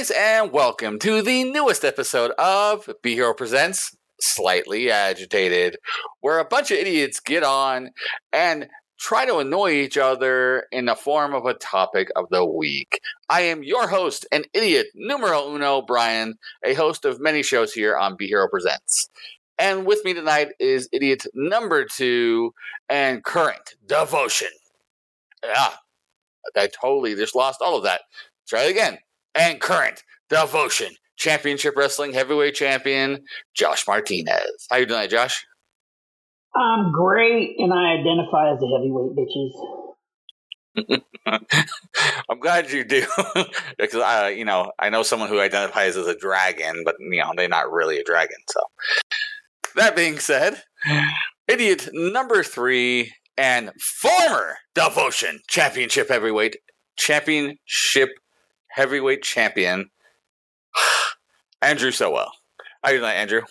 guys, and welcome to the newest episode of Be Hero Presents Slightly Agitated, where a bunch of idiots get on and try to annoy each other in the form of a topic of the week. I am your host and idiot numero uno, Brian, a host of many shows here on Be Hero Presents. And with me tonight is idiot number two and current devotion. Yeah, I totally just lost all of that. Try it again. And current devotion championship wrestling heavyweight champion Josh Martinez. How you doing, Josh? I'm great, and I identify as a heavyweight, bitches. I'm glad you do, because I, you know, I know someone who identifies as a dragon, but you know, they're not really a dragon. So, that being said, idiot number three and former Devotion Championship Heavyweight Championship Heavyweight Champion Andrew Sowell. How you doing, Andrew?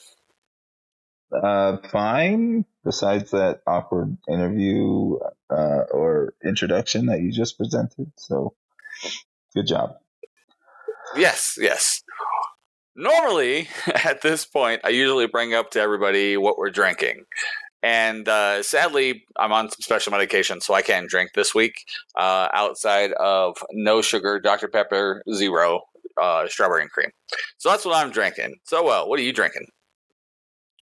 Uh, fine. Besides that awkward interview uh, or introduction that you just presented, so good job. Yes, yes. Normally, at this point, I usually bring up to everybody what we're drinking. And uh, sadly, I'm on some special medication, so I can't drink this week uh, outside of no sugar Dr. Pepper Zero uh, strawberry and cream. So that's what I'm drinking. So, well, what are you drinking?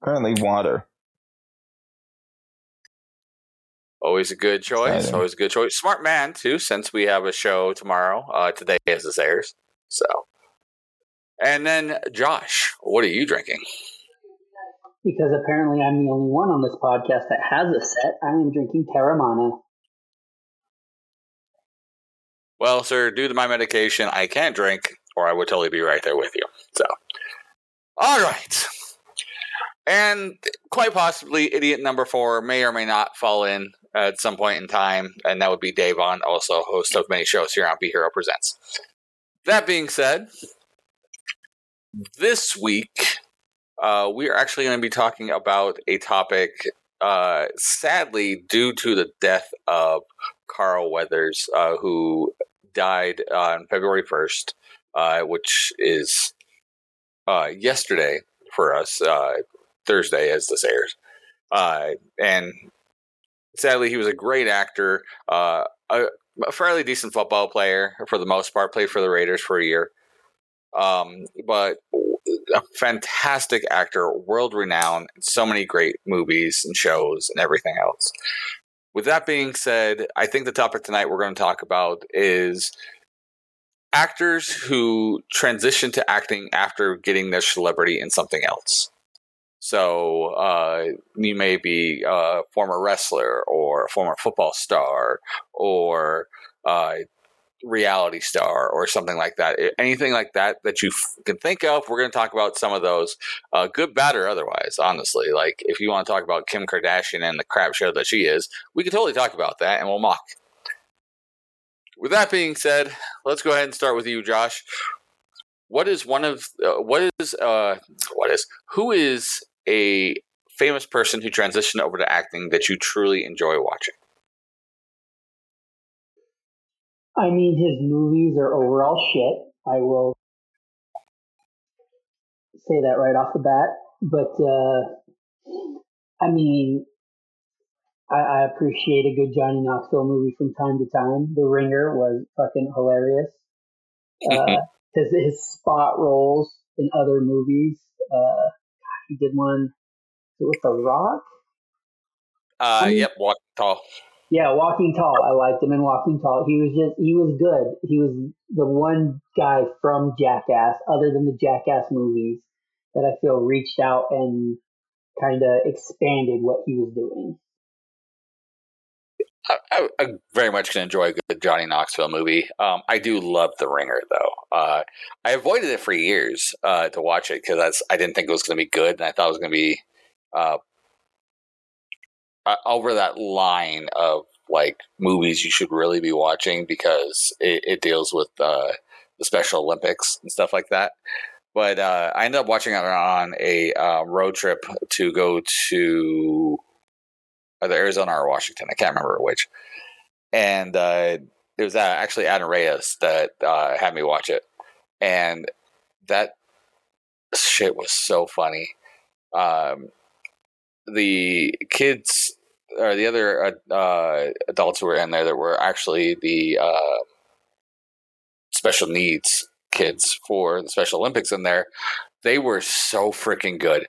Currently, water. Always a good choice. Exciting. Always a good choice. Smart man too, since we have a show tomorrow. Uh, today as this airs. So, and then Josh, what are you drinking? Because apparently I'm the only one on this podcast that has a set. I am drinking Teremana. Well, sir, due to my medication, I can't drink, or I would totally be right there with you. So, all right. And quite possibly, idiot number four may or may not fall in at some point in time, and that would be Davon, also host of many shows here on Be Hero Presents. That being said, this week uh, we are actually going to be talking about a topic, uh, sadly, due to the death of Carl Weathers, uh, who died on February 1st, uh, which is uh, yesterday for us, uh, Thursday as this airs. and sadly, he was a great actor, a, a, fairly decent football player for the most part, played for the Raiders for a year. Um, but a fantastic actor, world renowned, so many great movies and shows and everything else. With that being said, I think the topic tonight we're going to talk about is actors who transition to acting after getting their celebrity in something else. So uh, you may be a former wrestler or a former football star or uh, reality star or something like that. Anything like that that you f- can think of, we're going to talk about some of those, uh, good, bad, or otherwise. Honestly, like if you want to talk about Kim Kardashian and the crap show that she is, we can totally talk about that, and we'll mock. With that being said, let's go ahead and start with you, Josh. What is one of uh, what is uh, what is who is a famous person who transitioned over to acting that you truly enjoy watching? I mean, his movies are overall shit. I will say that right off the bat. But, uh, I mean, I, I, appreciate a good Johnny Knoxville movie from time to time. The Ringer was fucking hilarious. Uh, his, his spot roles in other movies. Uh, he did one with The Rock. Uh, I mean, yep, Walk Tall. Yeah, Walking Tall. I liked him in Walking Tall. He was just he was good. He was the one guy from Jackass, other than the Jackass movies, that I feel reached out and kind of expanded what he was doing. I, I, very much can enjoy a good Johnny Knoxville movie. Um, I do love The Ringer, though. Uh, I avoided it for years uh, to watch it because I didn't think it was going to be good, and I thought it was going to be uh, uh, over that line of like movies you should really be watching because it, it deals with uh, the Special Olympics and stuff like that. But uh, I ended up watching it on a uh, road trip to go to either Arizona or Washington. I can't remember which. And uh, it was uh, actually Adam Reyes that had me watch it. and that shit was so funny. Um, the kids or the other uh, uh, adults who were in there that were actually the uh, special needs kids for the Special Olympics in there, they were so freaking good.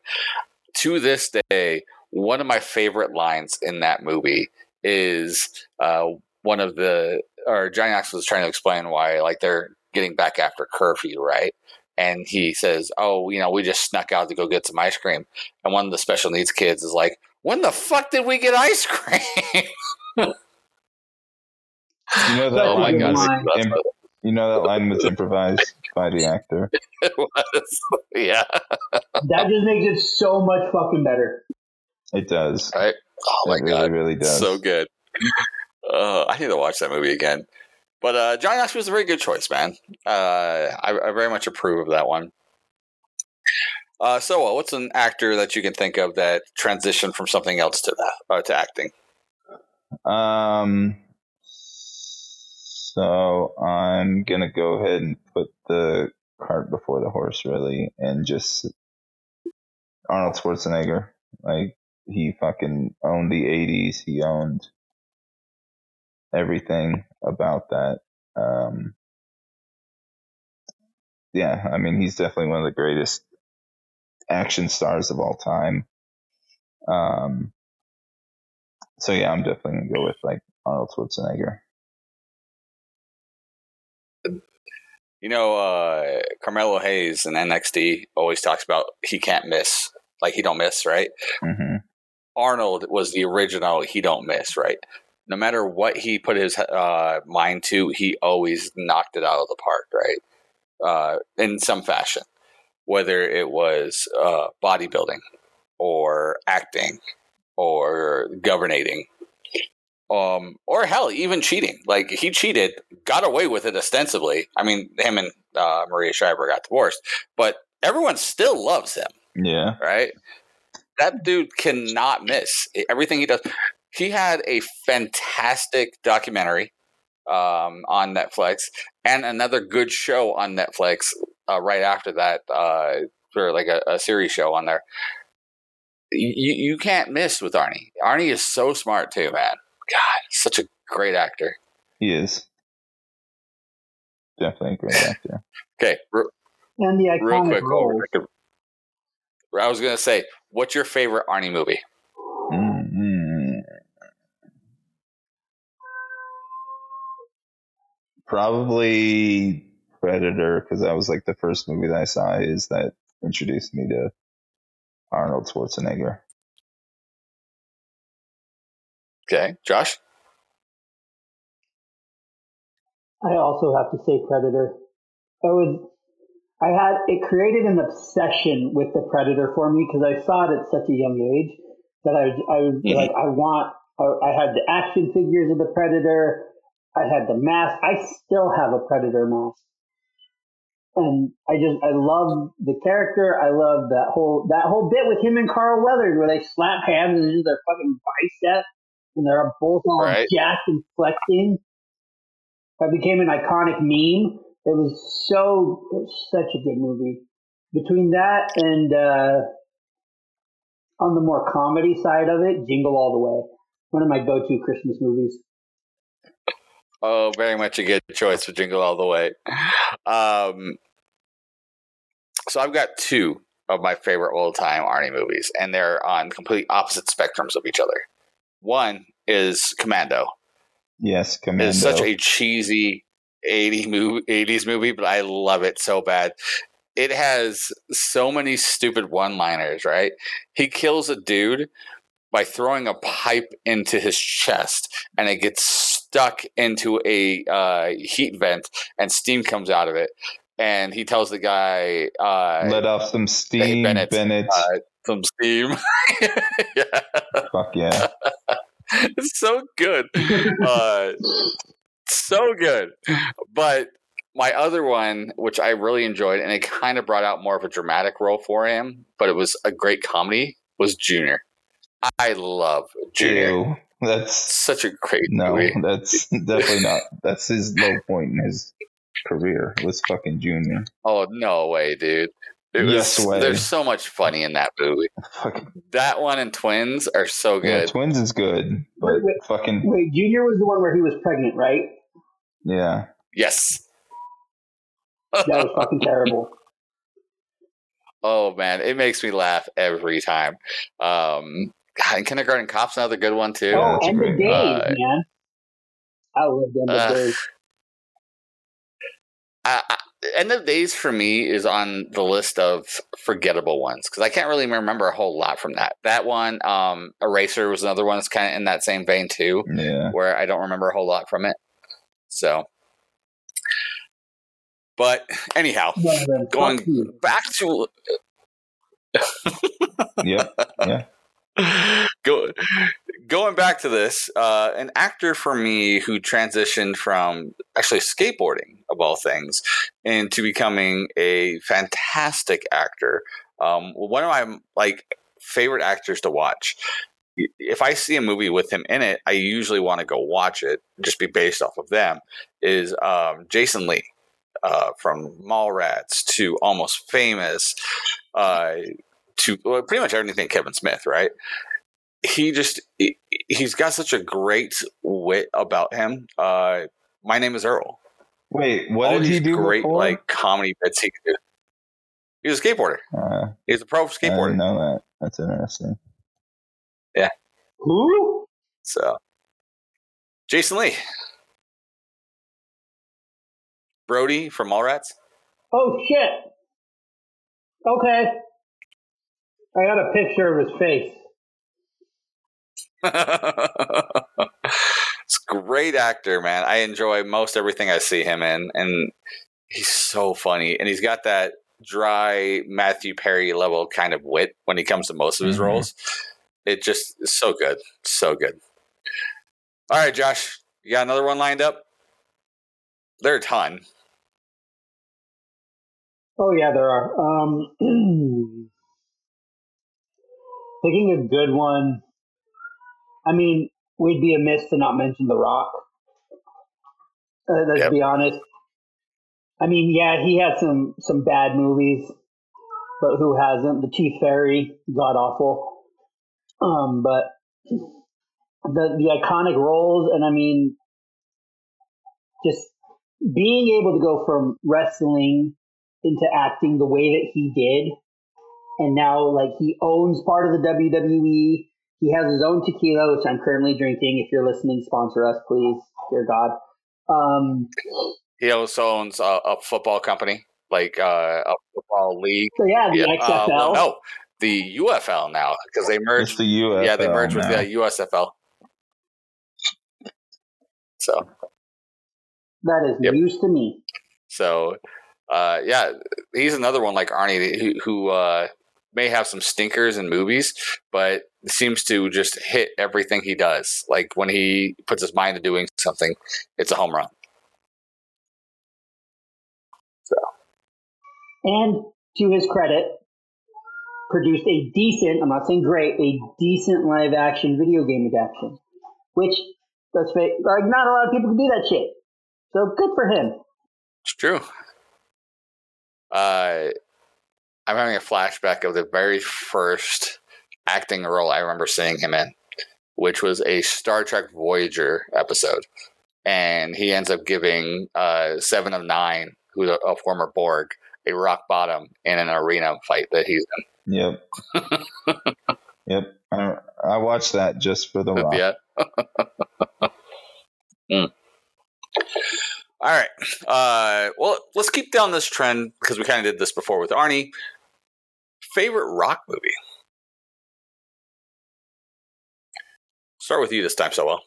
To this day, one of my favorite lines in that movie is uh, one of the or Johnny Knoxville was trying to explain why like they're getting back after curfew, right? And he says, "Oh, you know, we just snuck out to go get some ice cream." And one of the special needs kids is like, "When the fuck did we get ice cream?" You know that oh my line god, was, that's you know that line was improvised by the actor. it was. yeah, That just makes it so much fucking better. It does. right. Oh my it really, god, really does. so good. Uh, I need to watch that movie again. But uh, Johnny Knoxville was a very good choice, man. Uh, I, I very much approve of that one. Uh, so, uh, what's an actor that you can think of that transitioned from something else to that uh, to acting? Um, so I'm gonna go ahead and put the cart before the horse, really, and just Arnold Schwarzenegger. Like he fucking owned the '80s. He owned everything about that. Um, yeah, I mean, he's definitely one of the greatest action stars of all time. Um, so yeah, I'm definitely gonna go with like Arnold Schwarzenegger. You know, uh, Carmelo Hayes in NXT always talks about he can't miss, like he don't miss, right? hmm Arnold was the original he don't miss, right? No matter what he put his uh, mind to, he always knocked it out of the park, right? Uh, in some fashion, whether it was uh, bodybuilding or acting or governating, um, or hell, even cheating. Like he cheated, got away with it ostensibly. I mean, him and uh, Maria Shriver got divorced, but everyone still loves him Yeah. right? That dude cannot miss everything he does. He had a fantastic documentary um, on Netflix and another good show on Netflix uh, right after that, uh, for like a, a series show on there. You you can't miss with Arnie. Arnie is so smart too, man. God, he's such a great actor. He is. Definitely a great actor. Okay, re- And the real quick, roles. over. I was gonna say, what's your favorite Arnie movie? Probably Predator, because that was like the first movie that I saw is that introduced me to Arnold Schwarzenegger. Okay, Josh. I also have to say Predator. I was, I had it created an obsession with the Predator for me because I saw it at such a young age that I was, I was Mhm. like, I want. I, I had the action figures of the Predator. I had the mask. I still have a Predator mask, and I just I love the character. I love that whole that whole bit with him and Carl Weathers where they slap hands and it's their fucking bicep, and they're both all Right. jacked and flexing that became an iconic meme. It was so it was such a good movie. Between that and uh, on the more comedy side of it, Jingle All the Way, one of my go-to Christmas movies. Oh, very much a good choice for Jingle All the Way. Um, so I've got two of my favorite old time Arnie movies, and they're on complete opposite spectrums of each other. One is Commando. Yes, Commando. It's such a cheesy 80 movie, 80s movie, but I love it so bad. It has so many stupid one liners, right? He kills a dude by throwing a pipe into his chest and it gets stuck into a uh, heat vent and steam comes out of it. And he tells the guy, uh, Let off some steam, Bennett. Bennett. uh, some steam. yeah, Fuck yeah. it's so good. Uh, so good. But my other one, which I really enjoyed, and it kind of brought out more of a dramatic role for him, but it was a great comedy, was Junior. I love Junior. Ew. That's Such a great no, movie. that's definitely not. That's his low point in his career was fucking Junior. Oh no way, dude! It was, Yes way. There's so much funny in that movie. Fucking That one and Twins are so yeah, good. Twins is good, but Wait, wait. fucking Wait, Junior was the one where he was pregnant, right? yeah. yes. That was fucking terrible. Oh man, it makes me laugh every time. Um, God, and Kindergarten Cop's another good one too. Oh, that's a End great of Days, one. man. I love End of Ugh. Days. I, I, End of Days for me is on the list of forgettable ones because I can't really remember a whole lot from that. That one, um, Eraser was another one that's kind of in that same vein too, Yeah. where I don't remember a whole lot from it. So, but anyhow, One of them. Fuck going back to yeah, Yeah. Go, going back to this, uh, an actor for me who transitioned from actually skateboarding of all things into becoming a fantastic actor. Um, one of my like favorite actors to watch. If I see a movie with him in it, I usually want to go watch it, just be based off of them. Is um, Jason Lee uh, from Mallrats to Almost Famous uh, to well, pretty much everything Kevin Smith, right? He just he, he's got such a great wit about him. Uh, my name is Earl. Wait, what All did he do great before? like comedy bits he could do. He was a skateboarder. uh, He's a pro I skateboarder. didn't know that. That's interesting. Yeah. Who? So, Jason Lee, Brody from Mallrats. Oh shit. Okay. I got a picture of his face. it's a great actor, man. I enjoy most everything I see him in, and he's so funny. And he's got that dry Matthew Perry level kind of wit when he comes to most of his Mhm. roles. It just is so good, so good. All right, Josh, you got another one lined up? There are a ton. Oh yeah, there are. Um, picking a good one. I mean, we'd be amiss to not mention The Rock. Uh, let's Yep. be honest. I mean, yeah, he had some some bad movies, but who hasn't? The Chief Fairy, god awful. Um, but the the iconic roles, and I mean, just being able to go from wrestling into acting the way that he did, and now like he owns part of the WWE. He has his own tequila, which I'm currently drinking. If you're listening, sponsor us, please, dear God. Um, He also owns a, a football company, like uh, a football league. so yeah, the Yeah, XFL. uh, well, no, the UFL now because they merged. It's merged. the UFL. yeah, they merged with the USFL. So, That is Yep. news to me. so uh, yeah, he's another one like Arnie who, who uh, may have some stinkers in movies, but seems to just hit everything he does. Like when he puts his mind to doing something, it's a home run. So. And to his credit, produced a decent, I'm not saying great, a decent live action video game adaptation. Which, let's face like, not a lot of people can do that shit. So good for him. It's true. Uh, I'm having a flashback of the very first acting role I remember seeing him in, which was a Star Trek Voyager episode. And he ends up giving uh, Seven of Nine, who's a, a former Borg, a rock bottom in an arena fight that he's in. Yep. yep. I, I watched that just for the rock. Yeah. Mm. All right. Uh, well, let's keep down this trend because we kind of did this before with Arnie. Favorite rock movie? Start with you this time, so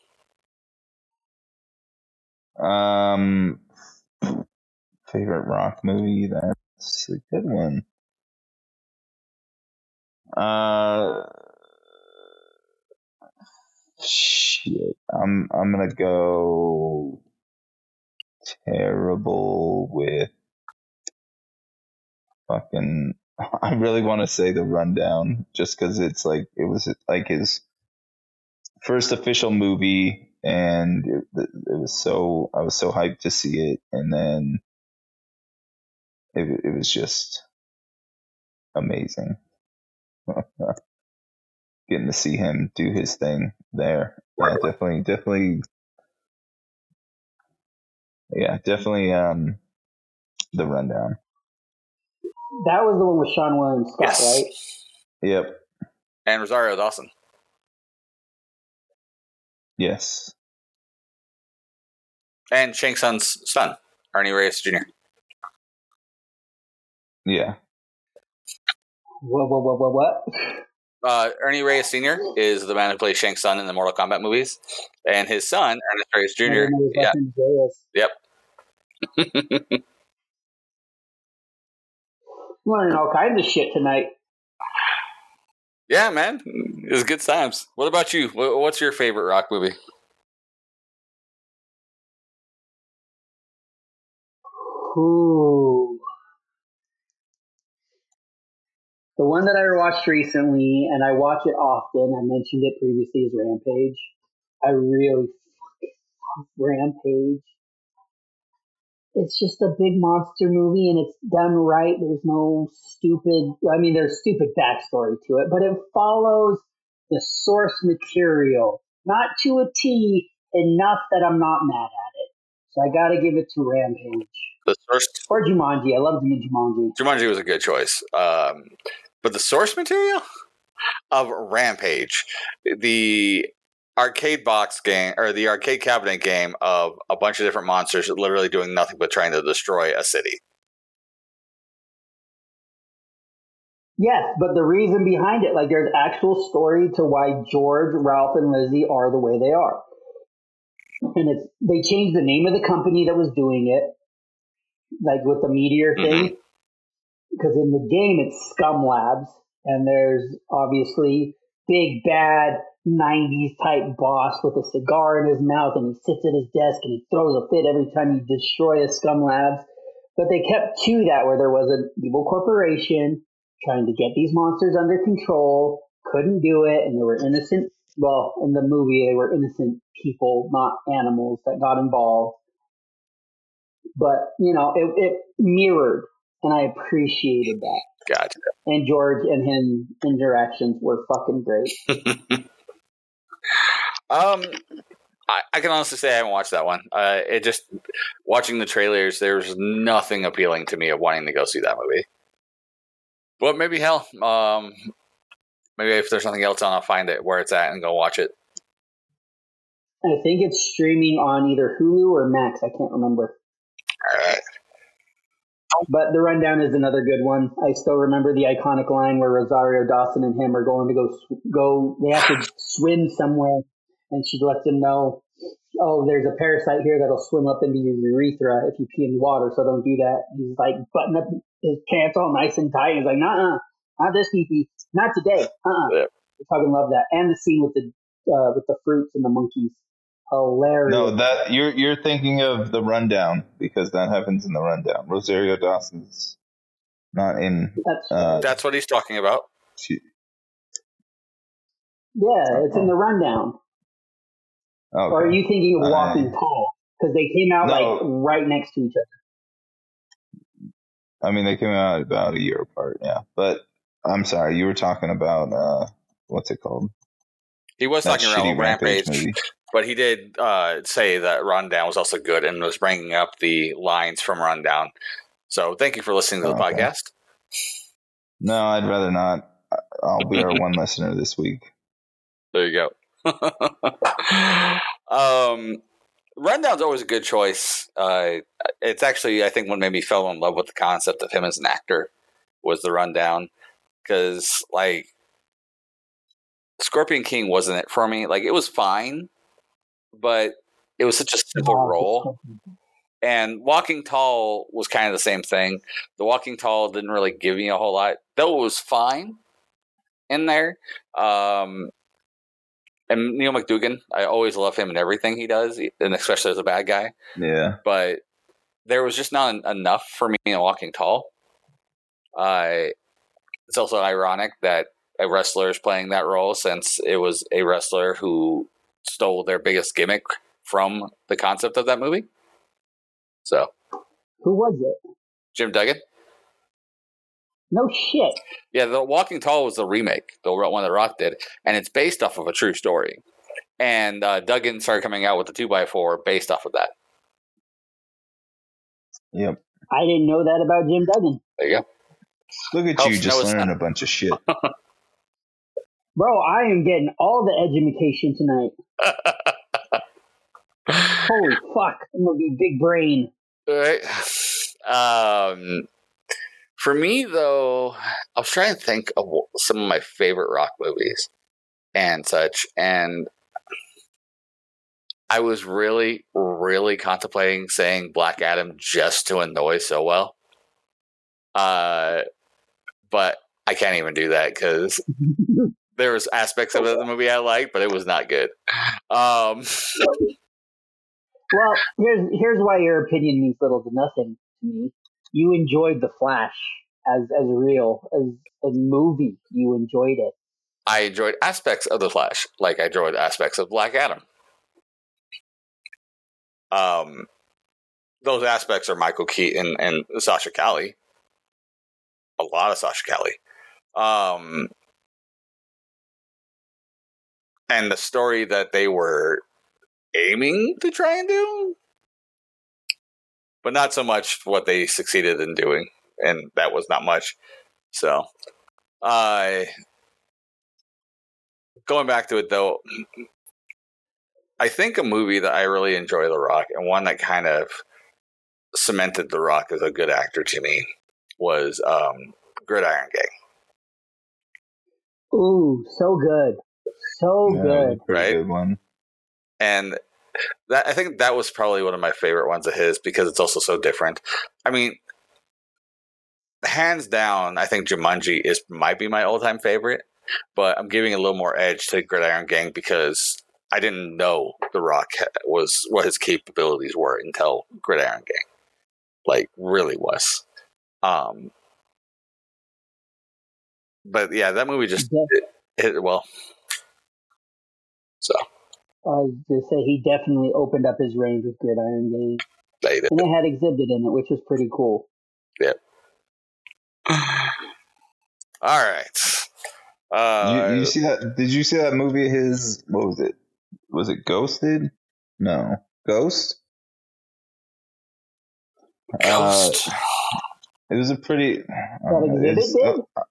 well. Um, favorite rock movie? That's a good one. Uh, shit. I'm I'm gonna go terrible with fucking. I really want to say the rundown, just because it's like it was like his first official movie, and it, it was so I was so hyped to see it, and then it, it was just amazing. Getting to see him do his thing there. Yeah, definitely, definitely. Yeah, definitely. Um, the rundown. That was the one with Seann William Scott, Yes. right? Yep. And Rosario Dawson. Yes. And Shang Tsung's son, Ernie Reyes Jr. Yeah. What? What? What? What? What? Uh, Ernie Reyes Sr. is the man who plays Shang Tsung in the Mortal Kombat movies, and his son, Ernest Reyes Jr. didn't Yeah, fucking Reyes. Learning all kinds of shit tonight. yeah, man, it was good times. What about you? What's your favorite rock movie? Ooh. The one that I watched recently, and I watch it often, I mentioned it previously, is Rampage. I really fucking love Rampage. It's just a big monster movie and it's done right. There's no stupid, I mean, there's stupid backstory to it, but it follows the source material, not to a T, enough that I'm not mad at it. So I gotta give it to Rampage. The first Or Jumanji. I love Jumanji. Jumanji was a good choice, um, but the source material of Rampage, the arcade box game or the arcade cabinet game of a bunch of different monsters literally doing nothing but trying to destroy a city. Yes, but the reason behind it, like there's actual story to why George, Ralph, and Lizzie are the way they are. And it's they changed the name of the company that was doing it, like with the meteor mm-hmm. thing. Because in the game it's Scum Labs, and there's obviously big bad '90s type boss with a cigar in his mouth, and he sits at his desk and he throws a fit every time you destroy a Scum Labs. But they kept to that where there was an evil corporation trying to get these monsters under control, couldn't do it, and they were innocent. Well, in the movie, they were innocent people, not animals, that got involved. But you know, it, it mirrored, and I appreciated that. Gotcha. And George and him interactions were fucking great. Um, I, I can honestly say I haven't watched that one. Uh, it just watching the trailers, there's nothing appealing to me of wanting to go see that movie. But maybe hell, um, maybe if there's something else on, I'll find it where it's at and go watch it. I think it's streaming on either Hulu or Max. I can't remember. All right. But the rundown is another good one. I still remember the iconic line where Rosario Dawson and him are going to go sw- go. They have to swim somewhere, and she lets them know, "Oh, there's a parasite here that'll swim up into your urethra if you pee in the water. So don't do that." He's like button up his pants all nice and tight. He's like, "Nah, not this pee pee, not today." Uh-uh. Yeah. I fucking love that, and the scene with the uh, with the fruits and the monkeys, hilarious. No, that you're you're thinking of the rundown because that happens in the rundown. Rosario Dawson's not in. That's Uh, That's what he's talking about. she, yeah, it's in the rundown. Okay. Or are you thinking of I- Walking Tall? Because they came out No. like right next to each other. I mean, they came out about a year apart. Yeah, but I'm sorry, you were talking about uh, what's it called? He was That talking about shitty Rampage, movie. but he did uh, say that Rundown was also good and was bringing up the lines from Rundown. So thank you for listening to the Okay. podcast. No, I'd rather not. I'll be our one listener this week. There you go. um, Rundown's always a good choice. Uh, it's actually, I think, what made me fell in love with the concept of him as an actor was the Rundown. Because, like, Scorpion King wasn't it for me. Like, it was fine, but it was such a simple role. And Walking Tall was kind of the same thing. The Walking Tall didn't really give me a whole lot, though it was fine in there. Um, and Neal McDonough, I always love him and everything he does, and especially as a bad guy. Yeah, But there was just not en- enough for me in Walking Tall. Uh, it's also ironic that a wrestler is playing that role since it was a wrestler who stole their biggest gimmick from the concept of that movie. So, Who was it? Jim Duggan. No shit. Yeah, The Walking Tall was the remake, the one that Rock did, and it's based off of a true story. And uh, Duggan started coming out with the two by four based off of that. Yep. I didn't know that about Jim Duggan. There you go. Look at Helps you just learning not- a bunch of shit. Bro, I am getting all the education tonight. Holy fuck. I'm gonna be big brain. All right. Um, for me, though, I was trying to think of some of my favorite rock movies and such, and I was really, really contemplating saying Black Adam just to annoy Sowell. Uh, but I can't even do that because there was aspects of the movie I liked, but it was not good. Um, Well, here's here's why your opinion means little to nothing to me. You enjoyed the Flash as as real as a movie. You enjoyed it. I enjoyed aspects of the Flash, like I enjoyed aspects of Black Adam. Um, those aspects are Michael Keaton and Sasha Calle. A lot of Sasha Calle. Um, and the story that they were aiming to try and do, but not so much what they succeeded in doing, and that was not much. So, I going back to it though, I think a movie that I really enjoy The Rock and one that kind of cemented The Rock as a good actor to me was um, Gridiron Gang. Ooh, so good, so Yeah, good. Right? good one. and that I think that was probably one of my favorite ones of his because it's also so different. I mean, hands down, I think Jumanji is might be my all time favorite, but I'm giving a little more edge to Gridiron Gang because I didn't know The Rock was what his capabilities were until Gridiron Gang, like really was. Um, but yeah, that movie just Yeah. hit, hit well. So I was gonna say he definitely opened up his range with Gridiron Gang, they did. and it had Xzibit in it, which was pretty cool. Yep. All right. Uh, you, you see that? Did you see that movie? of His what was it? Was it Ghosted? No, Ghost. Ghost. Uh, it was a pretty. That know, Xzibit did? uh,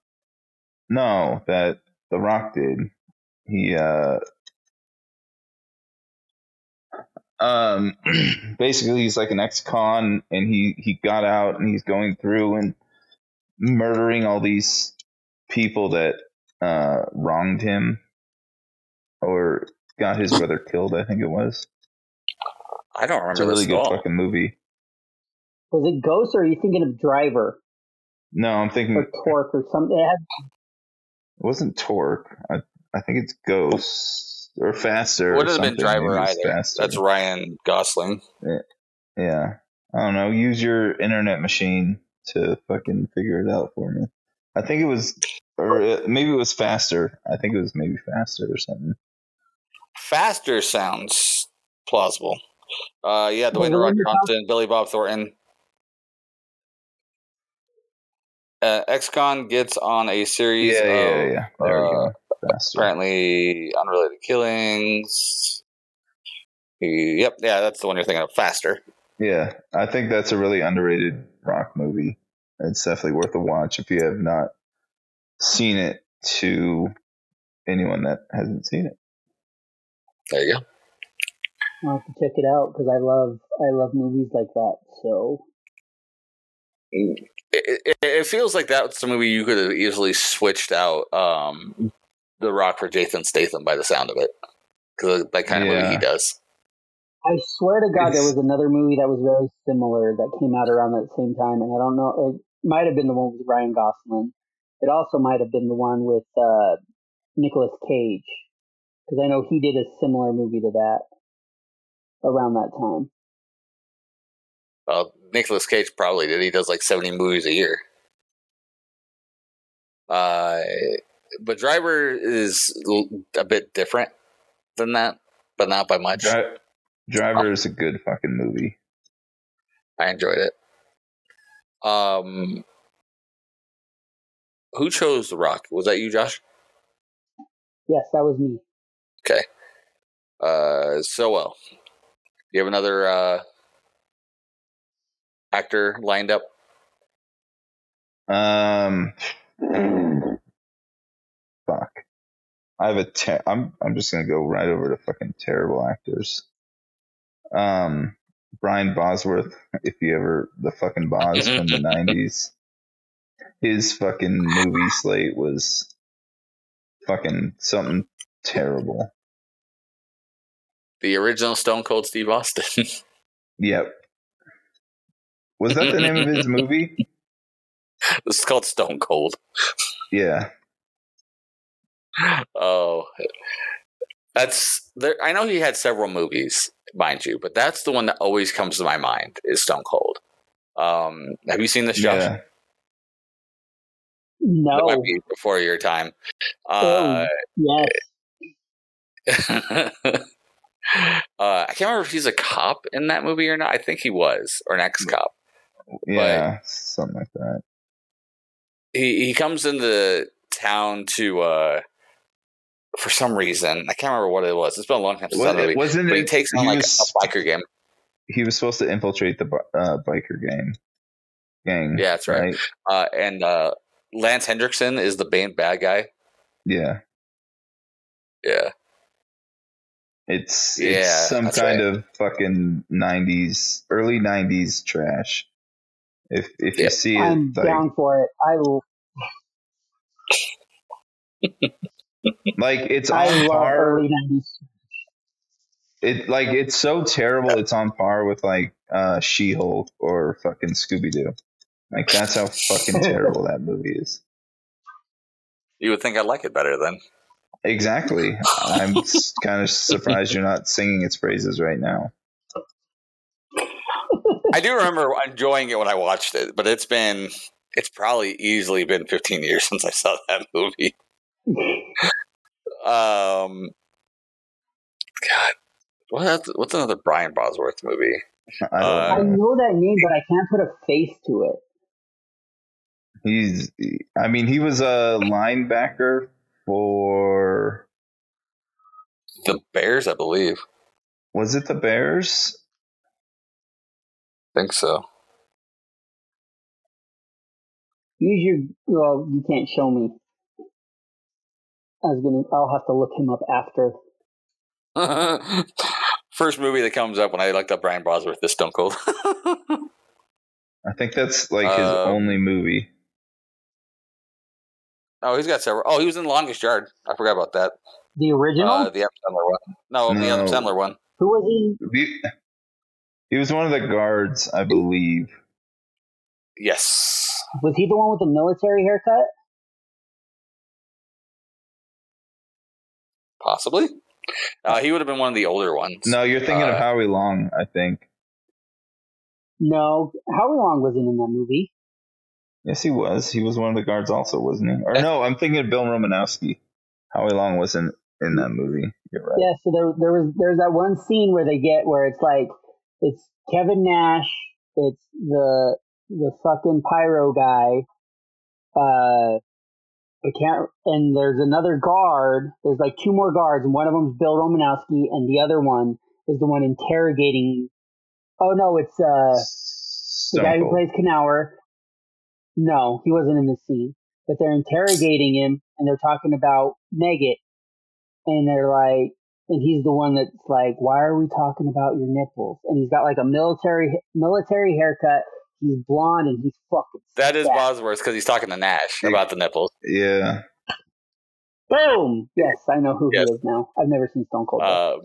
no, that The Rock did. He uh um basically he's like an ex-con and he he got out and he's going through and murdering all these people that uh wronged him or got his brother killed i think it was. I don't remember it's a really this at good all. fucking movie. Was it Ghost, or are you thinking of Driver? No i'm thinking or Torque or something? It had, wasn't torque. I i think it's ghost or faster Would or have been. Driver either. Faster. That's Ryan Gosling. Yeah. I don't know. Use your internet machine to fucking figure it out for me. I think it was, or it, maybe it was faster. I think it was maybe faster or something. Faster sounds plausible. Uh, yeah, Dwayne Was The it Rock in your top- Johnson, Billy Bob Thornton. Uh, XCon gets on a series Yeah, yeah, of yeah. There we uh, go. Faster. apparently unrelated killings. Yep, yeah, that's the one you're thinking of. Faster. Yeah, I think that's a really underrated rock movie. It's definitely worth a watch if you have not seen it. To anyone that hasn't seen it, There you go. I'll have to check it out because I love I love movies like that. So It, it, it feels like that's the movie you could have easily switched out um, The Rock for Jason Statham by the sound of it. Because that kind of movie he does. I swear to God, there was another movie that was very similar that came out around that same time, and I don't know. It might have been the one with Ryan Gosling. It also might have been the one with uh, Nicolas Cage, because I know he did a similar movie to that around that time. Well, Nicolas Cage probably did. He does like 70 movies a year. Uh, but Driver is a bit different than that, but not by much. Dri- Driver is a good fucking movie. I enjoyed it. Um, who chose The Rock? Was that you, Josh? Yes, that was me. Okay. Uh, Sowell. Do you have another uh, actor lined up? Um, fuck. I have a. Ter- I'm. I'm just gonna go right over to fucking terrible actors. Um, Brian Bosworth. If you ever the fucking Boz from the '90s, his fucking movie slate was fucking something terrible. The original Stone Cold Steve Austin. Yep. Was that the name of his movie? is called Stone Cold. Yeah. Oh, that's there. I know he had several movies, mind you, but that's the one that always comes to my mind is Stone Cold. Um, have you seen this, Josh? Yeah. No. That might be before your time. Oh, Uh, yes. uh, I can't remember if he's a cop in that movie or not. I think he was, or an ex-cop. Yeah. something like that. He he comes into town to uh, for some reason. I can't remember what it was. It's been a long time since Was that movie. it, wasn't But he it? takes on like was, a biker game. he was supposed to infiltrate the uh, biker gang. Gang. Yeah, that's right. Uh, and uh, Lance Henriksen is the band bad guy. Yeah. Yeah. It's Yeah, some kind right. of fucking nineties, early nineties trash. If if Yeah. you see it, I'm like, down for it. I l- like it's I on par. early nineties. It like it's so terrible. It's on par with like uh, She Hulk or fucking Scooby Doo. Like that's how fucking terrible that movie is. You would think I'd like it better then. Exactly. I'm kind of surprised you're not singing its praises right now. I do remember enjoying it when I watched it, but it's been it's probably easily been 15 years since I saw that movie. Um, God, what what's another Brian Bosworth movie? I Uh, I know. know that name, but I can't put a face to it. He's. I mean, he was a linebacker for. The Bears, I believe. Was it the Bears? I think so. Use your well, you can't show me. I was gonna. I'll have to look him up after. First movie that comes up when I looked up Brian Bosworth is Stone Cold. I think that's like his Um, only movie. oh, he's got several. Oh, he was in the Longest Yard. I forgot about that. The original. Uh, the Adam Sandler one. No, the Adam Sandler one. Who was he? He, he was one of the guards, I believe. Yes. Was he the one with the military haircut? Possibly. Uh, he would have been one of the older ones. No, you're thinking of Uh, Howie Long, I think. No. Howie Long wasn't in that movie. Yes, he was. He was one of the guards, also, wasn't he? Or no, I'm thinking of Bill Romanowski. Howie Long wasn't in that movie. You're right. Yeah. So there, there was, there's that one scene where they get where it's like, it's Kevin Nash, it's the the fucking pyro guy. Uh, I can't. And there's another guard. There's like two more guards, and one of them's Bill Romanowski, and the other one is the one interrogating. Oh no, it's uh the guy who plays Knauer. No, he wasn't in the scene. But they're interrogating him and they're talking about Megat. And they're like, and he's the one that's like, why are we talking about your nipples? And he's got like a military military haircut. He's blonde and he's fucking. That is stacked. Bosworth because he's talking to Nash about the nipples. Yeah. Boom. Yes, I know who Yes. he is now. I've never seen Stone Cold. though. Um,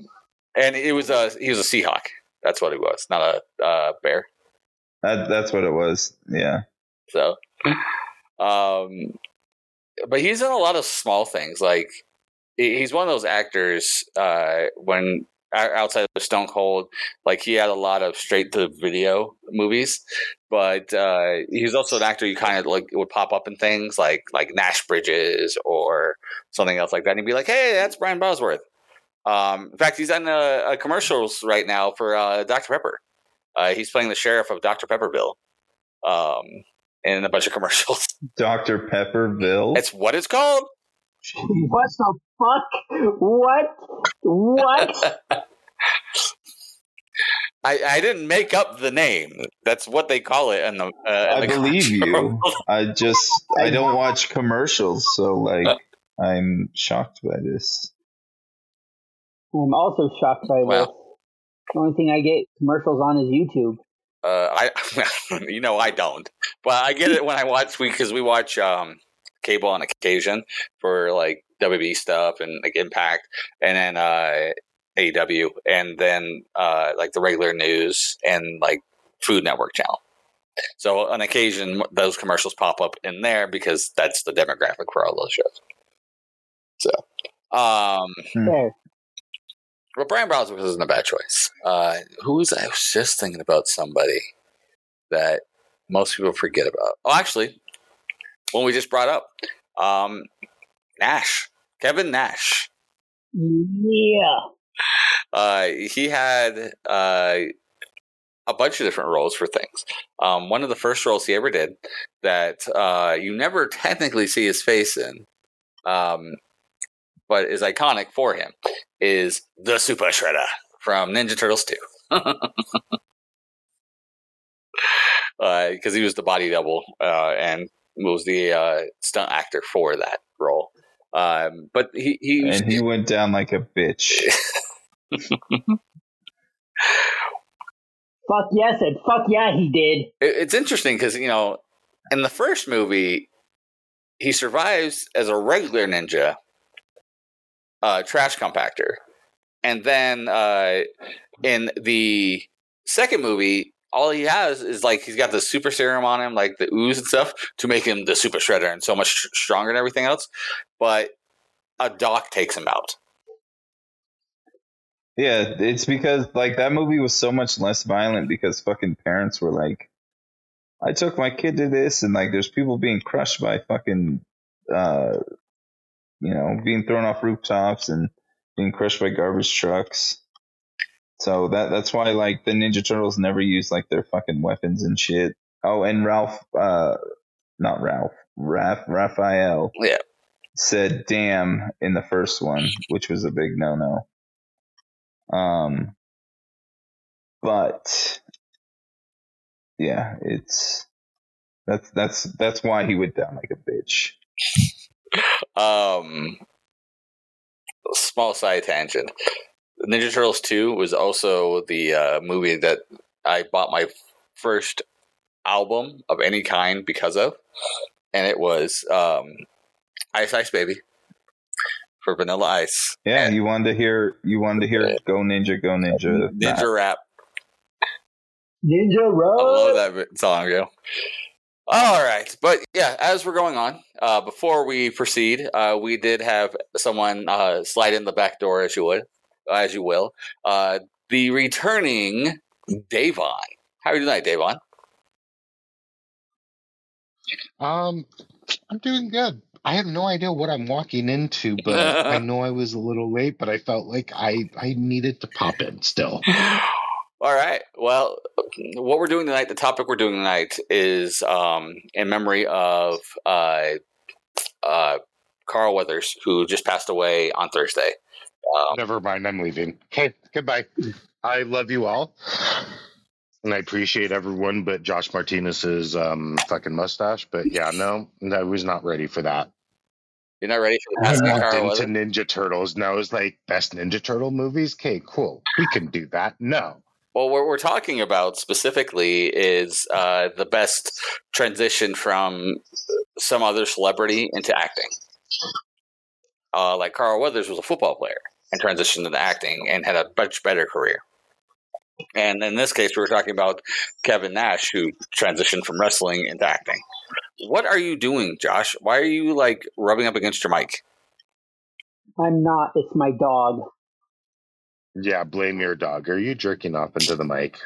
and it was a he was a Seahawk. That's what he was, not a uh, bear. That, that's what it was. Yeah. So, um, but he's in a lot of small things. Like he's one of those actors uh, when o- outside of Stone Cold, like he had a lot of straight to video movies. But uh, he's also an actor you kind of like would pop up in things like like Nash Bridges or something else like that, and he'd be like, "Hey, that's Brian Bosworth." Um, in fact, he's on uh, uh, commercials right now for uh, Dr Pepper. Uh, he's playing the sheriff of Dr Pepperville um, in a bunch of commercials. Dr. Pepperville. It's what it's called. What the fuck? What? What? I, I didn't make up the name. That's what they call it in the. Uh, in I the believe you. I just I don't watch commercials, so like I'm shocked by this. I'm also shocked by Wow. this. The only thing I get commercials on is YouTube. Uh, I, you know, I don't, but I get it when I watch because we watch um, cable on occasion for like WB stuff and like Impact, and then uh, AEW, and then uh, like the regular news and like Food Network channel. So on occasion, those commercials pop up in there because that's the demographic for all those shows. So, um, Hmm. Well, Brian Bosworth isn't a bad choice. Uh, who was I was just thinking about somebody that most people forget about. Oh, actually, one we just brought up, um, Nash, Kevin Nash. Yeah. Uh, he had uh, a bunch of different roles for things. Um, one of the first roles he ever did that uh, you never technically see his face in, um, but is iconic for him, is the Super Shredder from Ninja Turtles 2. Because he was the body double uh, and was the uh, stunt actor for that role. Um, but he, he was And he went down like a bitch. Fuck yes, and fuck yeah, he did. It- it's interesting because you know in the first movie he survives as a regular ninja uh trash compactor and then uh in the second movie all he has is like he's got the super serum on him like the ooze and stuff to make him the super shredder and so much stronger and everything else but a dock takes him out Yeah, it's because like that movie was so much less violent because fucking parents were like, I took my kid to this, and like there's people being crushed by fucking, uh, you know, being thrown off rooftops and being crushed by garbage trucks. So that that's why like the Ninja Turtles never use like their fucking weapons and shit. Oh, and Ralph, uh, not Ralph, Raph, Raphael yeah said damn in the first one, which was a big no no. Um, but yeah, it's that's that's that's why he went down like a bitch. Um, small side tangent. Ninja Turtles Two was also the uh, movie that I bought my first album of any kind because of, and it was um, Ice Ice Baby for Vanilla Ice. Yeah, And you wanted to hear you wanted to hear Go Ninja, Go Ninja. Ninja Rap. Ninja I love that song, yo. All right, but yeah, as we're going on, uh, before we proceed, uh, we did have someone uh, slide in the back door, as you would, as you will. Uh, the returning Davon. How are you tonight, Davon? Um, I'm doing good. I have no idea what I'm walking into, but I know I was a little late, but I felt like I I needed to pop in still. All right. Well, what we're doing tonight, the topic we're doing tonight is um, in memory of uh, uh, Carl Weathers, who just passed away on Thursday. Um, Never mind, I'm leaving. Okay, goodbye. I love you all. And I appreciate everyone but Josh Martinez's um fucking mustache. But yeah, no, I was not ready for that. you're not ready for the I passing of walked Carl into Weathers? Ninja Turtles and it's like, best Ninja Turtle movies? Okay, cool. We can do that. No. Well, what we're talking about specifically is uh, the best transition from some other celebrity into acting. Uh, like Carl Weathers was a football player and transitioned into acting and had a much better career. And in this case, we were talking about Kevin Nash, who transitioned from wrestling into acting. What are you doing, Josh? Why are you like rubbing up against your mic? I'm not. It's my dog. Yeah, blame your dog. Are you jerking off into the mic?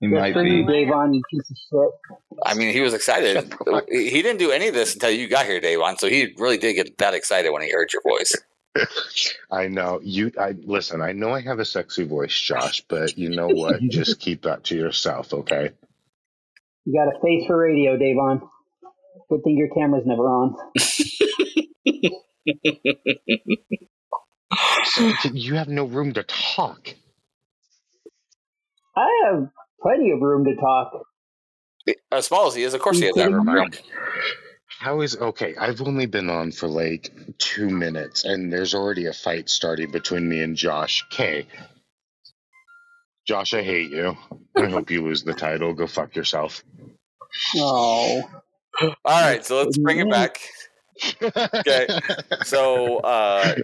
He might be. Davon, you piece of shit. I mean, he was excited. Shut the fuck- He he didn't do any of this until you got here, Davon. So he really did get that excited when he heard your voice. I know you. I listen. I know I have a sexy voice, Josh, but you know what? Just keep that to yourself, okay? You got a face for radio, Davon. Good thing your camera's never on. you have no room to talk. I have plenty of room to talk. As small as he is, of course he has that Kidding me? room. How is okay? I've only been on for like two minutes, and there's already a fight starting between me and Josh. K. Josh, I hate you. I hope you lose the title. Go fuck yourself. Oh, All right, so let's bring it back. Okay. So, uh,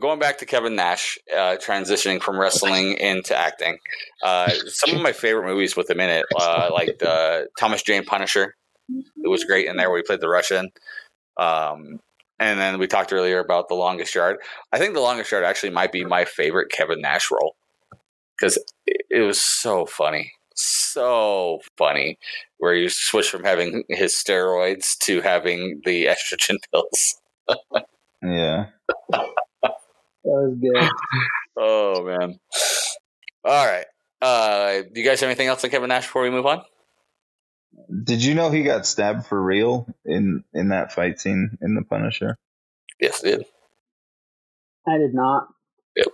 going back to Kevin Nash, uh, transitioning from wrestling into acting, uh, some of my favorite movies with him in it, uh, like the Thomas Jane Punisher, it was great in there where he played the Russian. Um, and then we talked earlier about The Longest Yard. I think The Longest Yard actually might be my favorite Kevin Nash role because it, it was so funny. So funny, where you switch from having his steroids to having the estrogen pills. Yeah. that was good. Oh man. All right. Uh, do you guys have anything else on Kevin Nash before we move on? Did you know he got stabbed for real in in that fight scene in The Punisher? Yes, it did. I did not. Yep.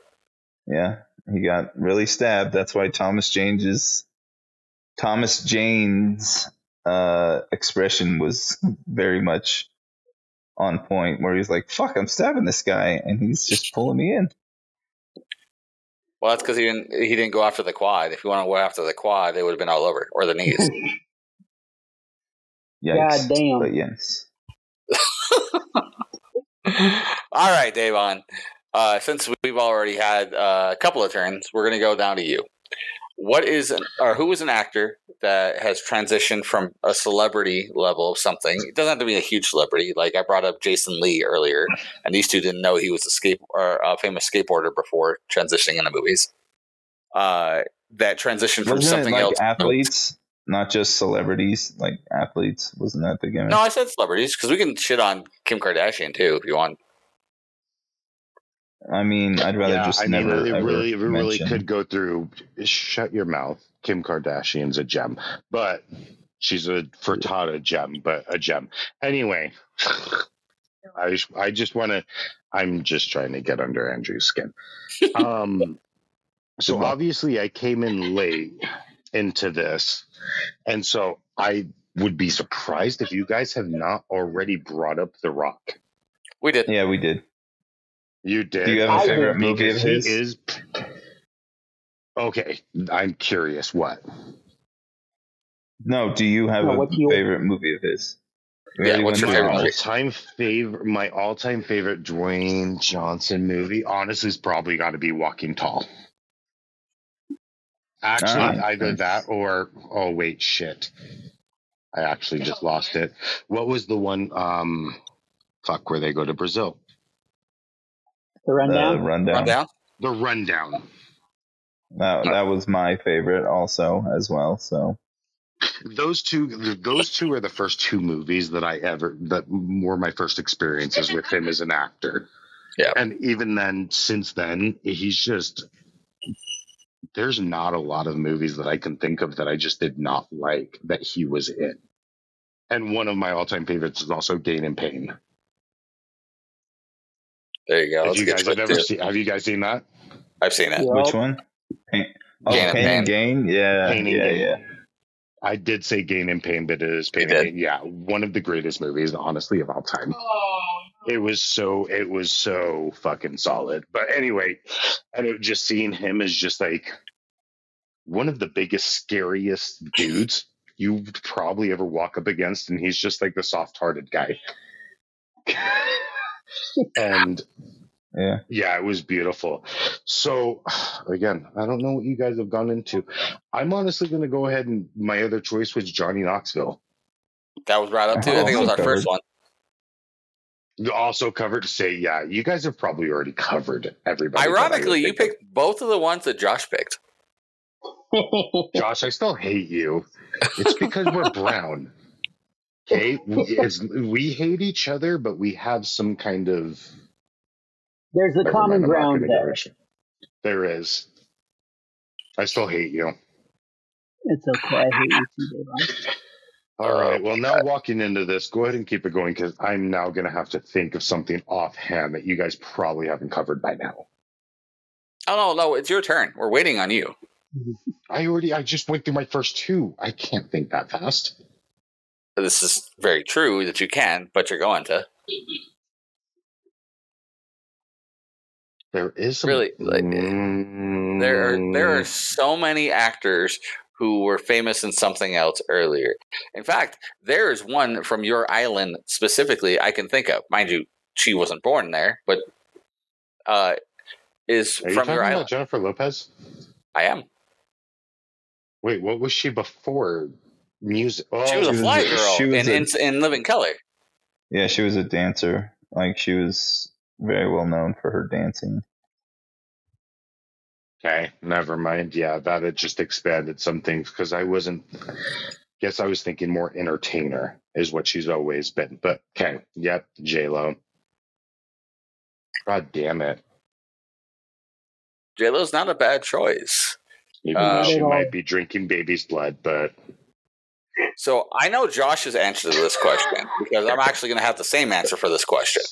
Yeah, he got really stabbed. That's why Thomas Jane's Thomas Jane's uh, expression was very much on point, where he's like, "Fuck, I'm stabbing this guy," and he's just pulling me in. Well, that's because he didn't. He didn't go after the quad. If you want to go after the quad, it would have been all over or the knees. Yikes. God damn. But yes, all right, Davon. Uh, since we've already had uh, a couple of turns, we're going to go down to you. What is an, or who is an actor that has transitioned from a celebrity level of something? It doesn't have to be a huge celebrity. Like I brought up Jason Lee earlier, and these two didn't know he was a skate or a famous skateboarder before transitioning into movies. Uh, that transition from wasn't it something like else. athletes, not just celebrities, like athletes? Wasn't that the gimmick? No, I said celebrities because we can shit on Kim Kardashian too if you want. I mean, I'd rather yeah, just I mean, never it ever really, it really mention. could go through. Shut your mouth. Kim Kardashian's a gem, but she's a frittata gem, but a gem. Anyway, I just, I just want to. I'm just trying to get under Andrew's skin. Um, so obviously, I came in late into this, and so I would be surprised if you guys have not already brought up The Rock. We did. Yeah, we did. You did. Do you have a I favorite movie of his? is okay. I'm curious. What? No, do you have No, a what's your- favorite movie of his? Yeah, already what's your favorite all movie? this. all-time favorite. My all-time favorite Dwayne Johnson movie, honestly, is probably got to be Walking Tall. Actually, Alright, either that or oh wait, shit. I actually just lost it. What was the one? Um, fuck, where they go to Brazil? The The rundown. rundown. Rundown. The Rundown. That, that was my favorite also as well. So those two those two are the first two movies that i ever that were my first experiences with him as an actor Yeah. and even then since then he's just there's not a lot of movies that i can think of that i just did not like that he was in and one of my all-time favorites is also gain and pain There you go. have you guys have ever seen have you guys seen that I've seen it. Yeah. which one? Pain, oh, Gain and Pain and Gain. Yeah, Pain and yeah, Gain. yeah. i did say gain and pain but it is pain You and did. Gain. yeah one of the greatest movies honestly of all time oh, it was so it was so fucking solid but anyway and it, just seeing him as just like one of the biggest scariest dudes you would probably ever walk up against and he's just like the soft-hearted guy and Yeah. yeah it was beautiful so again i don't know what you guys have gone into i'm honestly going to go ahead and my other choice was johnny knoxville That was right up too. I think it was oh, our first one. You also covered to say yeah you guys have probably already covered everybody that I would Ironically, you think of. picked both of the ones that Josh picked. Josh, I still hate you. It's because we're brown. Okay, we, it's, we hate each other, but we have some kind of There's a common mind, ground there. There is. I still hate you. It's okay. I hate you too, Davon. All right. Well, now walking into this, go ahead and keep it going because I'm now going to have to think of something offhand that you guys probably haven't covered by now. Oh no, no, it's your turn. We're waiting on you. I already, I just went through my first two. I can't think that fast. This is very true that you can, but you're going to. There is some, Really, like, Mm, There are there are so many actors who were famous in something else earlier. In fact, there is one from your island specifically I can think of. Mind you, she wasn't born there, but uh, is Are you from talking your about island. Jennifer Lopez? I am. Wait, what was she before music? Oh, She was a was fly a- girl she was in, a- in in Living Color. Yeah, she was a dancer. Like she was very well known for her dancing. Okay, never mind. Yeah, that had just expanded some things because I wasn't. Guess I was thinking more entertainer is what she's always been. But okay, yep, J Lo. God damn it! J Lo's not a bad choice. Even though um, she at all. might be drinking baby's blood, but So I know Josh's answer to this question because I'm actually going to have the same answer for this question.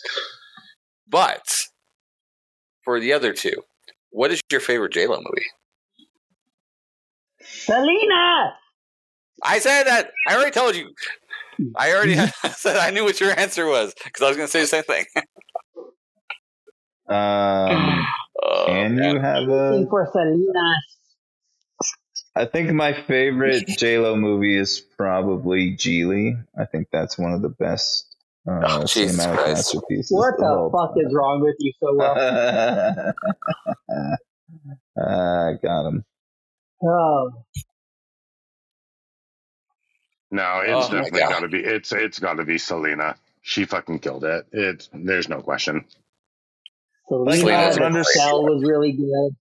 But for the other two, what is your favorite J Lo movie? Selena. I said that. I already told you. I already said I knew what your answer was because I was going to say the same thing. Um, Oh, can man. you have a? for Selena. I think my favorite J Lo movie is probably Gigli. I think that's one of the best uh, Oh, Jesus cinematic Christ. masterpieces. What of the fuck time. is wrong with you so well? uh, got him. Oh, no, it's Oh definitely got to be. It's it's got to be Selena. She fucking killed it. It's there's no question. Selena. Selena's The cell was really good.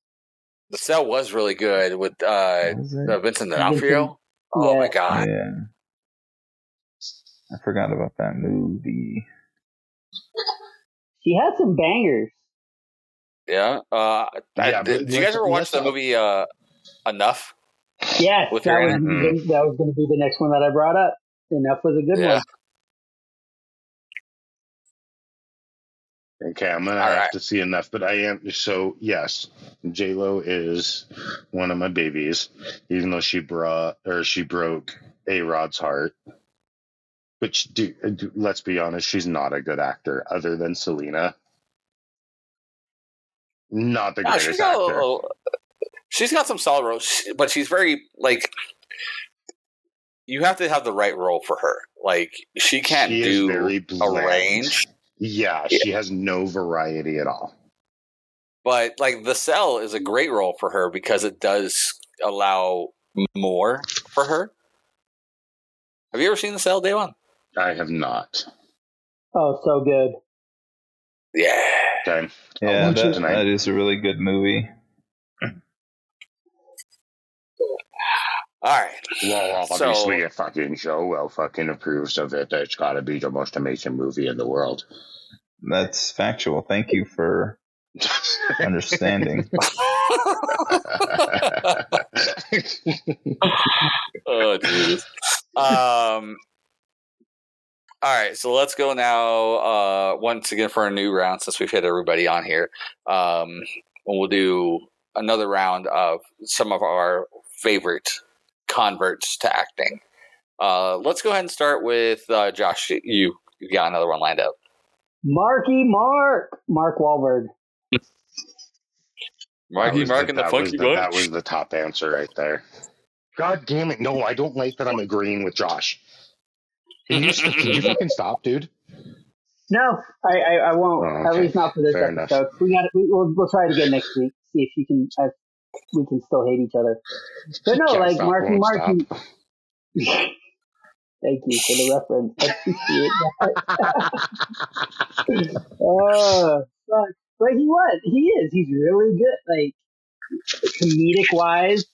The Cell was really good with uh, was uh, Vincent Vincent, D'Onofrio. Oh my god! Yeah. I forgot about that movie. She had some bangers. Yeah. Uh, I- Yeah, did, did you guys ever watch let's the movie uh, Enough? Yes, With that was, in it. that was going to be the next one that I brought up. Enough was a good Yeah. one. Okay, I'm gonna All have right. to see enough, but I am so yes. J Lo is one of my babies, even though she brought or she broke A Rod's heart. She, do, uh, do- let's be honest, she's not a good actor, other than Selena. Not the No, greatest she's got, actor. she's got some solid roles, but she's very like. You have to have the right role for her. Like she can't She do very a range, Yeah, she has no variety at all. but like the cell is a great role for her because it does allow more for her. Have you ever seen the cell Davon? I have not. Oh, so good. Yeah. Okay. Yeah, watch it that, tonight. that is a really good movie. All right. Well, So- obviously, a fucking Sowell fucking approves of it. It's got to be the most amazing movie in the world. That's factual. Thank you for understanding. oh Jesus. Um all right, so let's go now uh once again for a new round since we've hit everybody on here. Um and we'll do another round of some of our favorite converts to acting. Uh let's go ahead and start with uh Josh. You you got another one lined up. Marky Mark. Mark Wahlberg. Marky That was Mark and the that Funky was the, That was the top answer right there. God damn it! No, I don't like that. I'm agreeing with Josh. Can you, can you fucking stop, dude? No, I, I, I won't. Oh, At least not for this Fair enough. episode. We got. We, we'll, we'll try it again next week. See if you can. Uh, we can still hate each other. But no, Can't like stop, Marky won't Marky. stop. Thank you for the reference. I appreciate that. oh, fuck. But he was. He is. He's really good. Like comedic wise.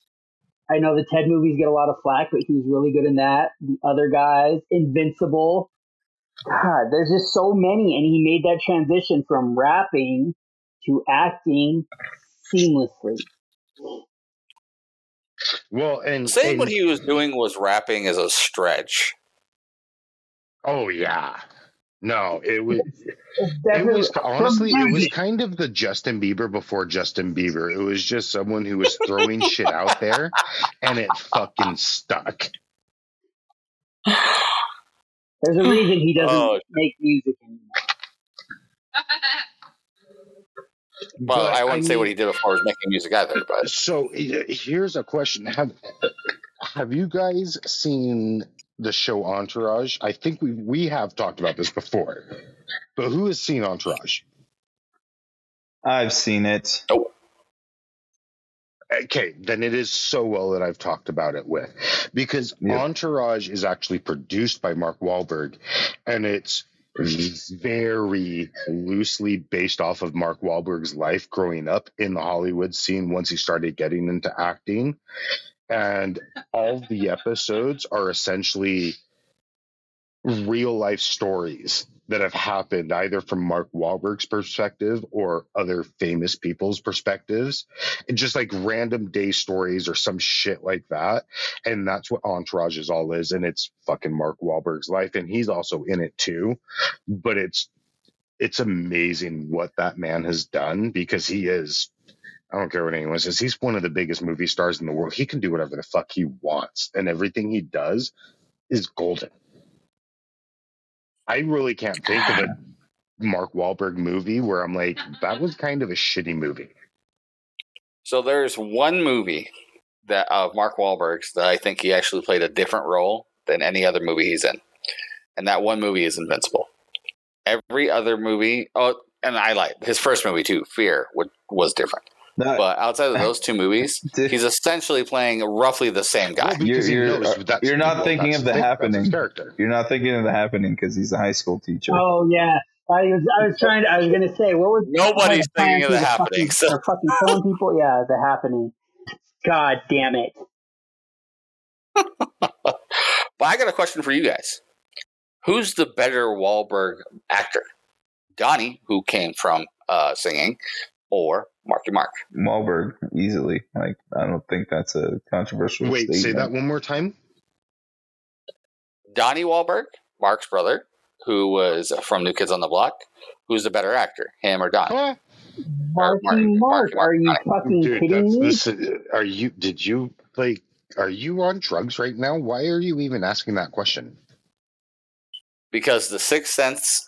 I know the Ted movies get a lot of flack, but he was really good in that. The other guys, Invincible. God, there's just so many, and he made that transition from rapping to acting seamlessly. Well, and Saying and what he was doing was rapping as a stretch. Oh yeah. No, it was it was honestly it was kind of the Justin Bieber before Justin Bieber. It was just someone who was throwing shit out there and it fucking stuck. There's a reason he doesn't Oh. make music anymore. Well, But, I wouldn't say mean- what he did before was making music either, but So here's a question: Have Have you guys seen the show Entourage? I think we we have talked about this before, but who has seen Entourage? I've seen it. Oh. Okay, then it is so well that I've talked about it with, because. Entourage is actually produced by Mark Wahlberg, and it's very loosely based off of Mark Wahlberg's life growing up in the Hollywood scene once he started getting into acting. And all the episodes are essentially real life stories that have happened either from Mark Wahlberg's perspective or other famous people's perspectives. And just like random day stories or some shit like that. And that's what Entourage is all is. And it's fucking Mark Wahlberg's life. And he's also in it too. But it's it's amazing what that man has done because he is I don't care what anyone says. He's one of the biggest movie stars in the world. He can do whatever the fuck he wants, and everything he does is golden. I really can't think of a Mark Wahlberg movie where I'm like, that was kind of a shitty movie. so there's one movie that of Mark Wahlberg's that I think he actually played a different role than any other movie he's in, and that one movie is Invincible. Every other movie, oh, and I like his first movie too, Fear, was, was different. No, But outside of those two movies, Did- he's essentially playing roughly the same guy. Well, You're- you're- that's- you're not well, thinking that's of The thing, Happening. character. you're not thinking of the happening because he's a high school teacher. Oh yeah, I was I was trying. To, I was gonna say what was Nobody's thinking of The fucking- Happening, so- They're fucking killing people. Yeah, the happening. God damn it. But I got a question for you guys. Who's the better Wahlberg actor? Donnie, who came from uh, singing, or Marky Mark? Wahlberg easily. Like I don't think that's a controversial. Wait, say that one more time. Donnie Wahlberg, Mark's brother, who was from New Kids on the Block. Who's the better actor, him or Donnie? Huh? Marky Mark- Mark, Mark- are you Mark- fucking Dude, kidding me? this. Are you? Did you like? Are you on drugs right now? Why are you even asking that question? Because The Sixth Sense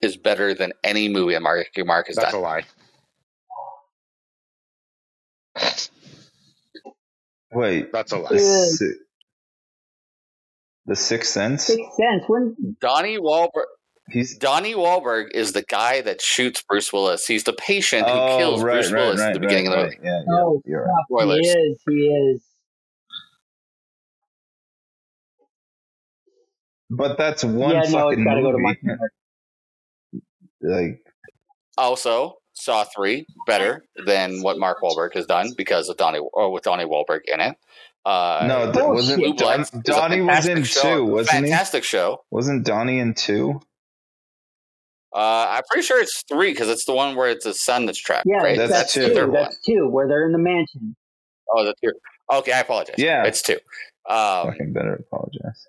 is better than any movie that Marky Mark has That's a lie. Wait, That's a lie. the, si- the Sixth Sense. Sixth Sense. When Donnie Wahlberg. He's Donnie Wahlberg is the guy that shoots Bruce Willis. He's the patient who oh, kills right, Bruce right, Willis right, at the beginning right, of the movie. right. Yeah, yeah, oh you're right. fuck, he is. He is. But that's one yeah, no, fucking got to go to movie. Like Also, Saw three better than what Mark Wahlberg has done because of Donnie or with Donnie Wahlberg in it. Uh, no, th- wasn't Blue Don, Bloods Donnie was in show- two, wasn't he? Fantastic show. Wasn't Donnie in two? Uh, I'm pretty sure it's three because it's the one where it's his son that's trapped. Yeah, right? That's that's, two. two. the third one. That's two, where they're in the mansion. Oh, that's your. Okay, I apologize. Yeah. it's two. Um, Fucking better apologize.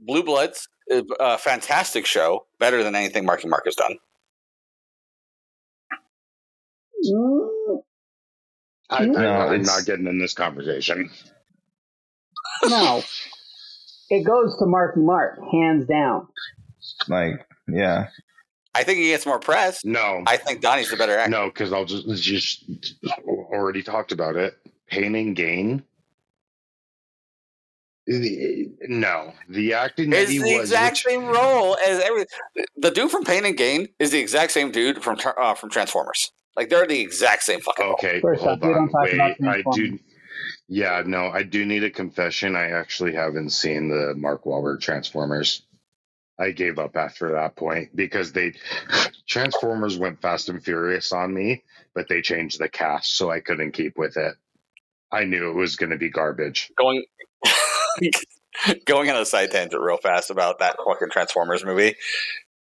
Blue Bloods, is a fantastic show, better than anything Marky Mark has done. Mm, I, No, I, I'm it's- not getting in this conversation. no, it goes to Marky Mark, hands down. Like, yeah, I think he gets more press. No, I think Donnie's the better actor. no, because I'll just just already talked about it. Pain and gain. The- No, the acting that It's he the was, exact which- same role as every. The dude from Pain and Gain is the exact same dude from uh, from Transformers. Like they're the exact same fucking. Okay, First hold off, don't on. talk Wait, about I Transformers. do. Yeah, no, I do need a confession. I actually haven't seen the Mark Wahlberg Transformers. I gave up after that point because they Transformers went fast and furious on me, but they changed the cast, so I couldn't keep with it. I knew it was going to be garbage. Going going on a side tangent real fast about that fucking Transformers movie.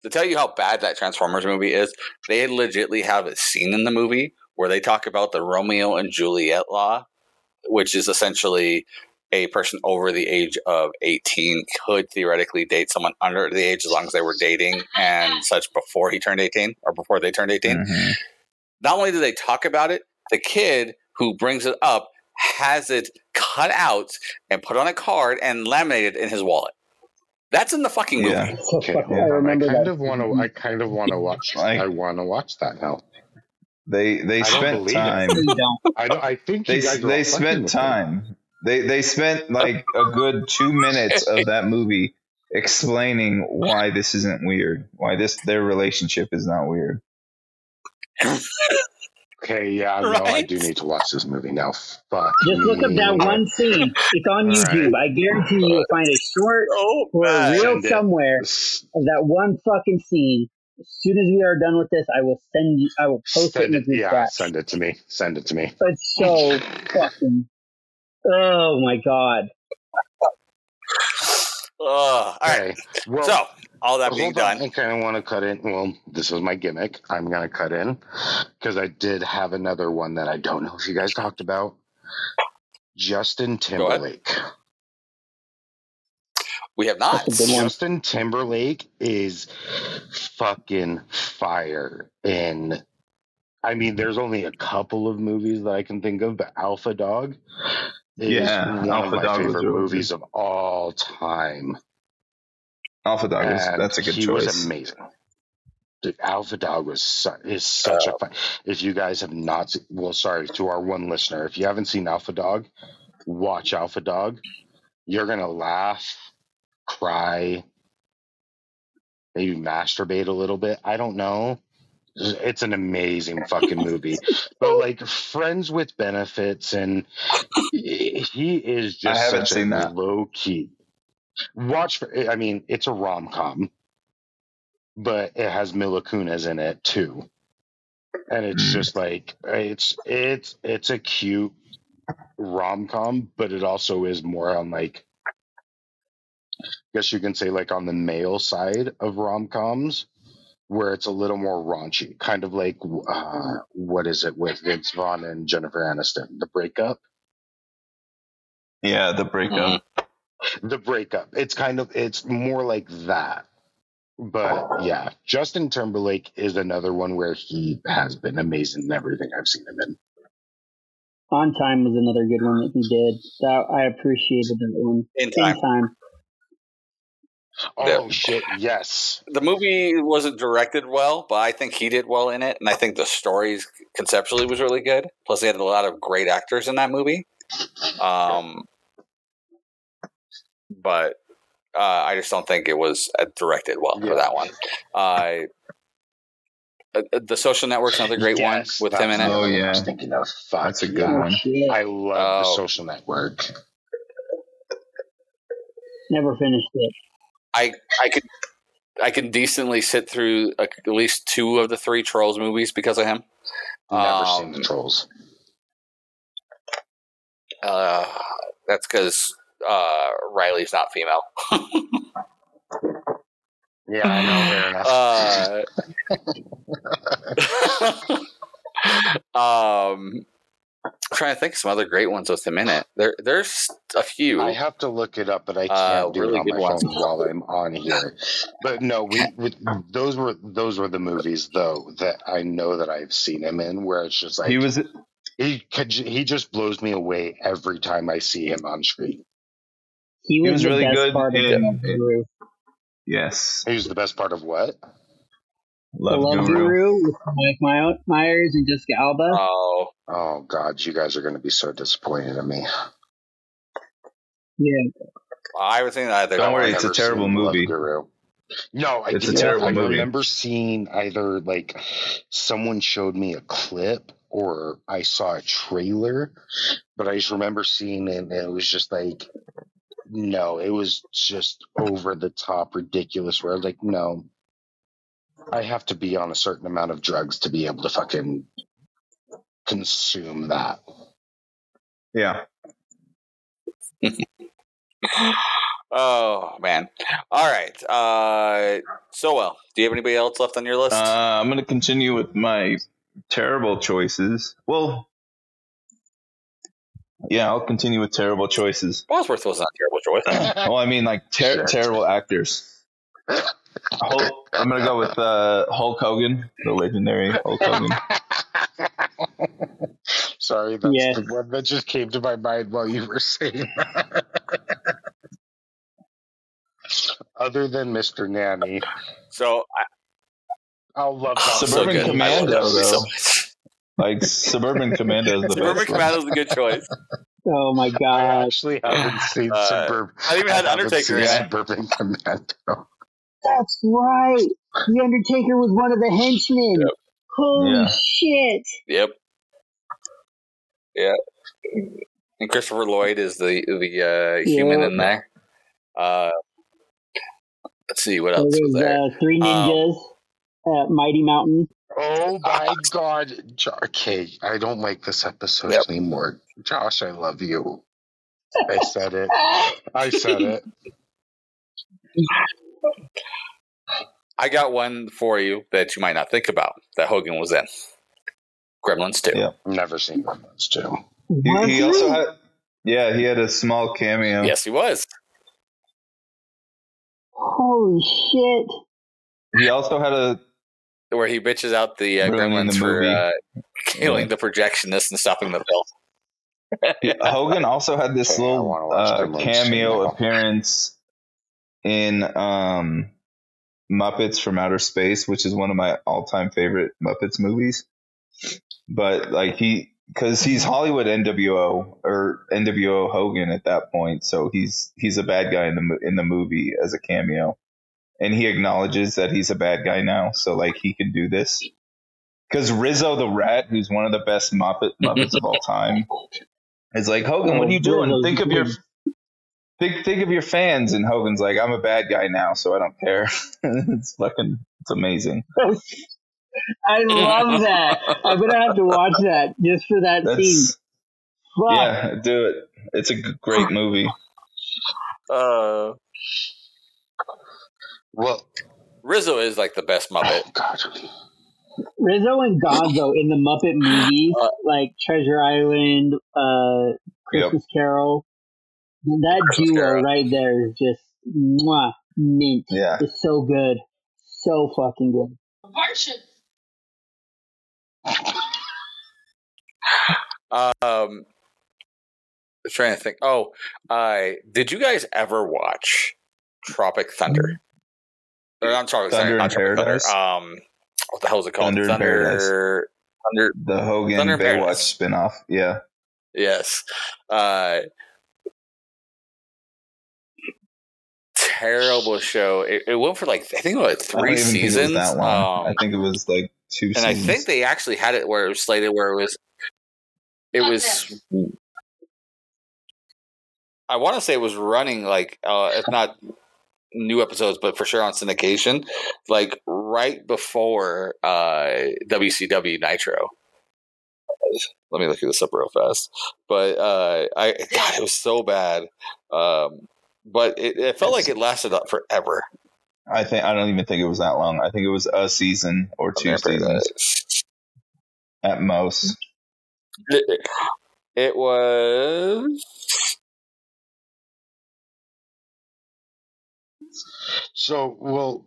To tell you how bad that Transformers movie is, they legitly have a scene in the movie where they talk about the Romeo and Juliet law, which is essentially a person over the age of 18 could theoretically date someone under the age as long as they were dating and such before he turned 18 or before they turned 18. Mhm. Not only do they talk about it, the kid who brings it up has it cut out and put on a card and laminated in his wallet. That's in the fucking movie. Yeah. Okay, fucking, yeah. I I kind that. of want to. I kind of want to watch. Like- I want to watch that now. They they I don't spent time. I don't. I think They you guys they spent time. They they spent like a good two minutes of that movie explaining why this isn't weird. Why this their relationship is not weird. Okay, yeah, no, I do need to watch this movie now. Fuck. Just look up that one scene. It's on All YouTube. I guarantee you, you'll find a short Oh, or a reel somewhere of that one fucking scene. As soon as we are done with this, I will send you. I will post it in Send the it, yeah, chat. send it to me. Send it to me. It's so fucking. Oh my god! Ugh. all right. Okay. Well, So, all that being hold on. done, I kind of want to cut in. Well, this was my gimmick. I'm going to cut in because I did have another one that I don't know if you guys talked about. Justin. Timberlake. we have not. That's a good one. Justin Timberlake is fucking fire. And I mean, there's only a couple of movies that I can think of, but Alpha Dog is Yeah, one Alpha of my Dog was favorite movies of all time. Alpha Dog is And that's a good he choice. was amazing. Dude, Alpha Dog was su- is such Uh, a fun. If you guys have not, se- well, sorry to our one listener, if you haven't seen Alpha Dog, watch Alpha Dog. You're gonna laugh, cry, maybe masturbate a little bit. I don't know. It's an amazing fucking movie. But like Friends with Benefits, and he is just I haven't such seen a that. low key. Watch. For, I mean, it's a rom com, but it has Mila Kunis in it too, and it's Mm. just like it's it's it's a cute rom com, but it also is more on like. I guess you can say like on the male side of rom coms, where it's a little more raunchy, kind of like uh, what is it with Vince Vaughn and Jennifer Aniston, the breakup. yeah, the breakup. The breakup. It's kind of it's more like that. But yeah, Justin Timberlake is another one where he has been amazing in everything I've seen him in. On time was another good one that he did. That I appreciated that one. In In time. time. Oh Yeah. shit, yes. The movie wasn't directed well, but I think he did well in it, and I think the story conceptually was really good. Plus, they had a lot of great actors in that movie. Um, but uh, I just don't think it was uh, directed well Yeah. for that one. Uh, uh, the Social Network's another great Yes, one with him in it. the Oh, one I yeah. was thinking of. Fuck, That's a good yeah. Oh, one. shit. I love the Oh. social network. Never finished it. I I could I can decently sit through uh, at least two of the three Trolls movies because of him. Never seen the Um, trolls. Uh, that's because uh, Riley's not female. Yeah, I know, fair enough. Uh, um, I'm trying to think of some other great ones with him in it. There, there's a few. I have to look it up, but I can't Uh, do really it on my ones. phone while I'm on here. But no, we, we those were those were the movies though that I know that I've seen him in, where it's just like he was he could, he just blows me away every time I see him on screen. He was, was the really best good part of in- Love Guru. yes, He was the best part of what? Love, Love Guru. Guru with Mike My- Myers and Jessica Alba. oh, Oh God, you guys are going to be so disappointed in me. yeah, I was thinking either. Don't worry, it's a terrible movie. No, I It's a did- terrible I movie. remember seeing either like someone showed me a clip or I saw a trailer, but I just remember seeing it and it was just like, no, it was just over the top ridiculous. Where I was like, no, I have to be on a certain amount of drugs to be able to fucking consume that. Yeah, Oh man. All right. Uh, Sowell. Do you have anybody else left on your list? uh, I'm gonna continue with my terrible choices. Well, Yeah, I'll continue with terrible choices. Bosworth was not a terrible choice. Well, I mean, like ter- Shit. terrible actors. Hulk, I'm gonna go with uh, Hulk Hogan, the legendary Hulk Hogan. Sorry, that's Yes. the one that just came to my mind while you were saying that. Other than Mr. Nanny, So I'll love that. Suburban good. I love Commando, that movie so though. much. Like Suburban Commando is the Suburban best. one. Commando's a good choice. Oh my gosh! I actually haven't seen Uh, Suburban. I even had I haven't Undertaker seen in it. Suburban Commando. That's right. The Undertaker was one of the henchmen. Yep. Holy Yeah. shit. Yep. Yeah. And Christopher Lloyd is the the uh, human Yeah. in there. Uh, let's see what There else was was there. uh, three ninjas at Mighty Mountain. Oh uh, my God, Jo- okay, I don't like this episode Yep. anymore. Josh, I love you. I said it. I said it. I got one for you that you might not think about that Hogan was in. Gremlins 2. Yeah. Never seen Gremlins too. He, he also had, yeah, he had a small cameo. Yes, he was. Holy shit. He also had a Where he bitches out the uh, Gremlins the for uh, killing Yeah. the projectionist and stopping the film. Hogan also had this Okay, little uh, cameo now. appearance in um, Muppets from Outer Space, which is one of my all-time favorite Muppets movies. But like he, because he's Hollywood NWO or NWO Hogan at that point, so he's he's a bad guy in the in the movie as a cameo, and he acknowledges that he's a bad guy now, so like he can do this. Because Rizzo the Rat, who's one of the best Muppet Muppets of all time, is like Hogan, what are you doing? Think of your think think of your fans, and Hogan's like, I'm a bad guy now, so I don't care. it's fucking, it's amazing. I love that. I'm gonna have to watch that just for that scene. That's Fuck. yeah, do it. It's a great movie. Uh, Well, Rizzo is like the best Muppet. oh God. Rizzo and Gonzo in the Muppet movies, Uh, like Treasure Island, uh, Christmas Carol. That Christmas duo Carol. right there is just mwah, mint. Yeah. It's so good. So fucking good. Um, trying to think. Oh, uh, did you guys ever watch Tropic Thunder? Or, I'm sorry, Thunder not in Paradise? Thunder. Um, what the hell is it called? Thunder in Thunder. Thunder. The Hogan Thunder in Baywatch Paradise. spinoff. Yeah. Yes. Uh, terrible show. It, it went for like I think it was I three even seasons. think it was that long. I Um, think it was like two and I think they actually had it where it was slated where it was it was I want to say it was running like uh if not new episodes but for sure on syndication like right before uh WCW Nitro. Let me look at this up real fast. But uh I god it was so bad. Um but it, it felt like it lasted up forever. I think I don't even think it was that long. I think it was a season or two seasons at most. It, it was So, well,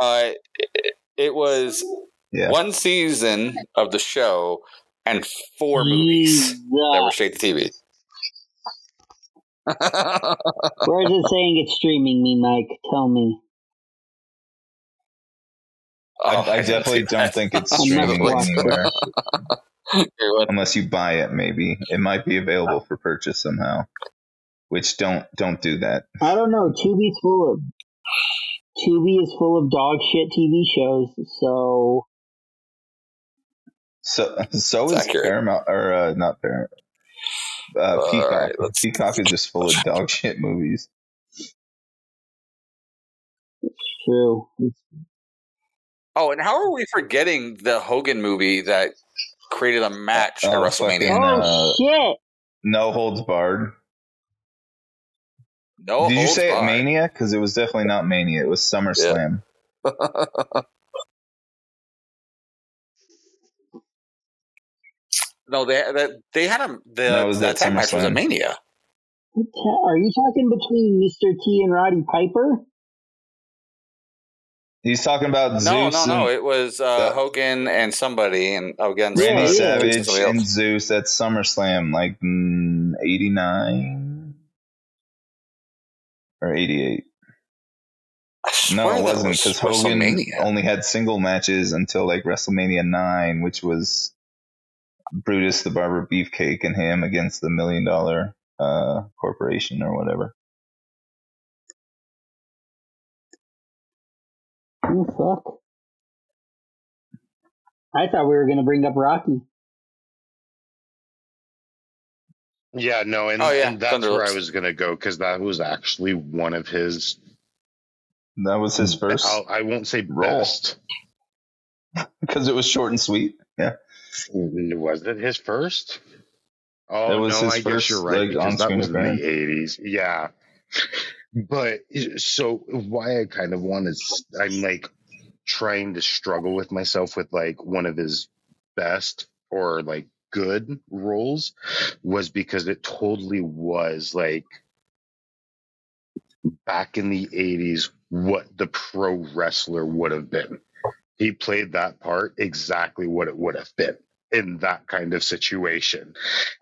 uh it, it was Yeah. one season of the show and four movies that were Jesus. straight to TV. Where is it saying it's streaming me, Mike? Tell me. I, Oh, I didn't definitely don't that. think it's streaming watching anywhere unless you buy it. Maybe it might be available for purchase somehow. Which don't don't do that. I don't know. Tubi's full of Tubi is full of dog shit TV shows. So So so It's is accurate. Paramount or uh, not Paramount. Uh, Peacock. right, Peacock is just full of dog shit movies. true. Oh, and how are we forgetting the Hogan movie that created a match at Oh, WrestleMania? fucking- Oh uh, shit! No holds barred. No, Did you holds say it. Mania? Because it was definitely not Mania. It was SummerSlam. No, they they, they had a the, No, was the at tag match was at SummerSlam. Mania. Are you talking between Mr. T and Roddy Piper? He's talking about No, Zeus no, no. and It was uh, the- Hogan and somebody, and oh, again, Randy yeah. Savage and Zeus at SummerSlam, like mm, '89 or '88. No, it wasn't was because Hogan only had single matches until like WrestleMania nine, which was Brutus the Barber Beefcake and him against the Million Dollar uh, Corporation or whatever. Oh fuck! I thought we were gonna bring up Rocky. Yeah, no, and, Oh, yeah, and that's Thunder where I was gonna go because that was actually one of his. That was his first I'll, I won't say role. best. because it was short and sweet. Yeah, mm, Was it his first? Oh It was no, his I guess first, you're right like, that was in the '80s. Yeah, but so why I kind of want to, I'm like trying to struggle with myself with like one of his best or like good roles was because it totally was like back in the 80s what the pro wrestler would have been. He played that part exactly what it would have been in that kind of situation.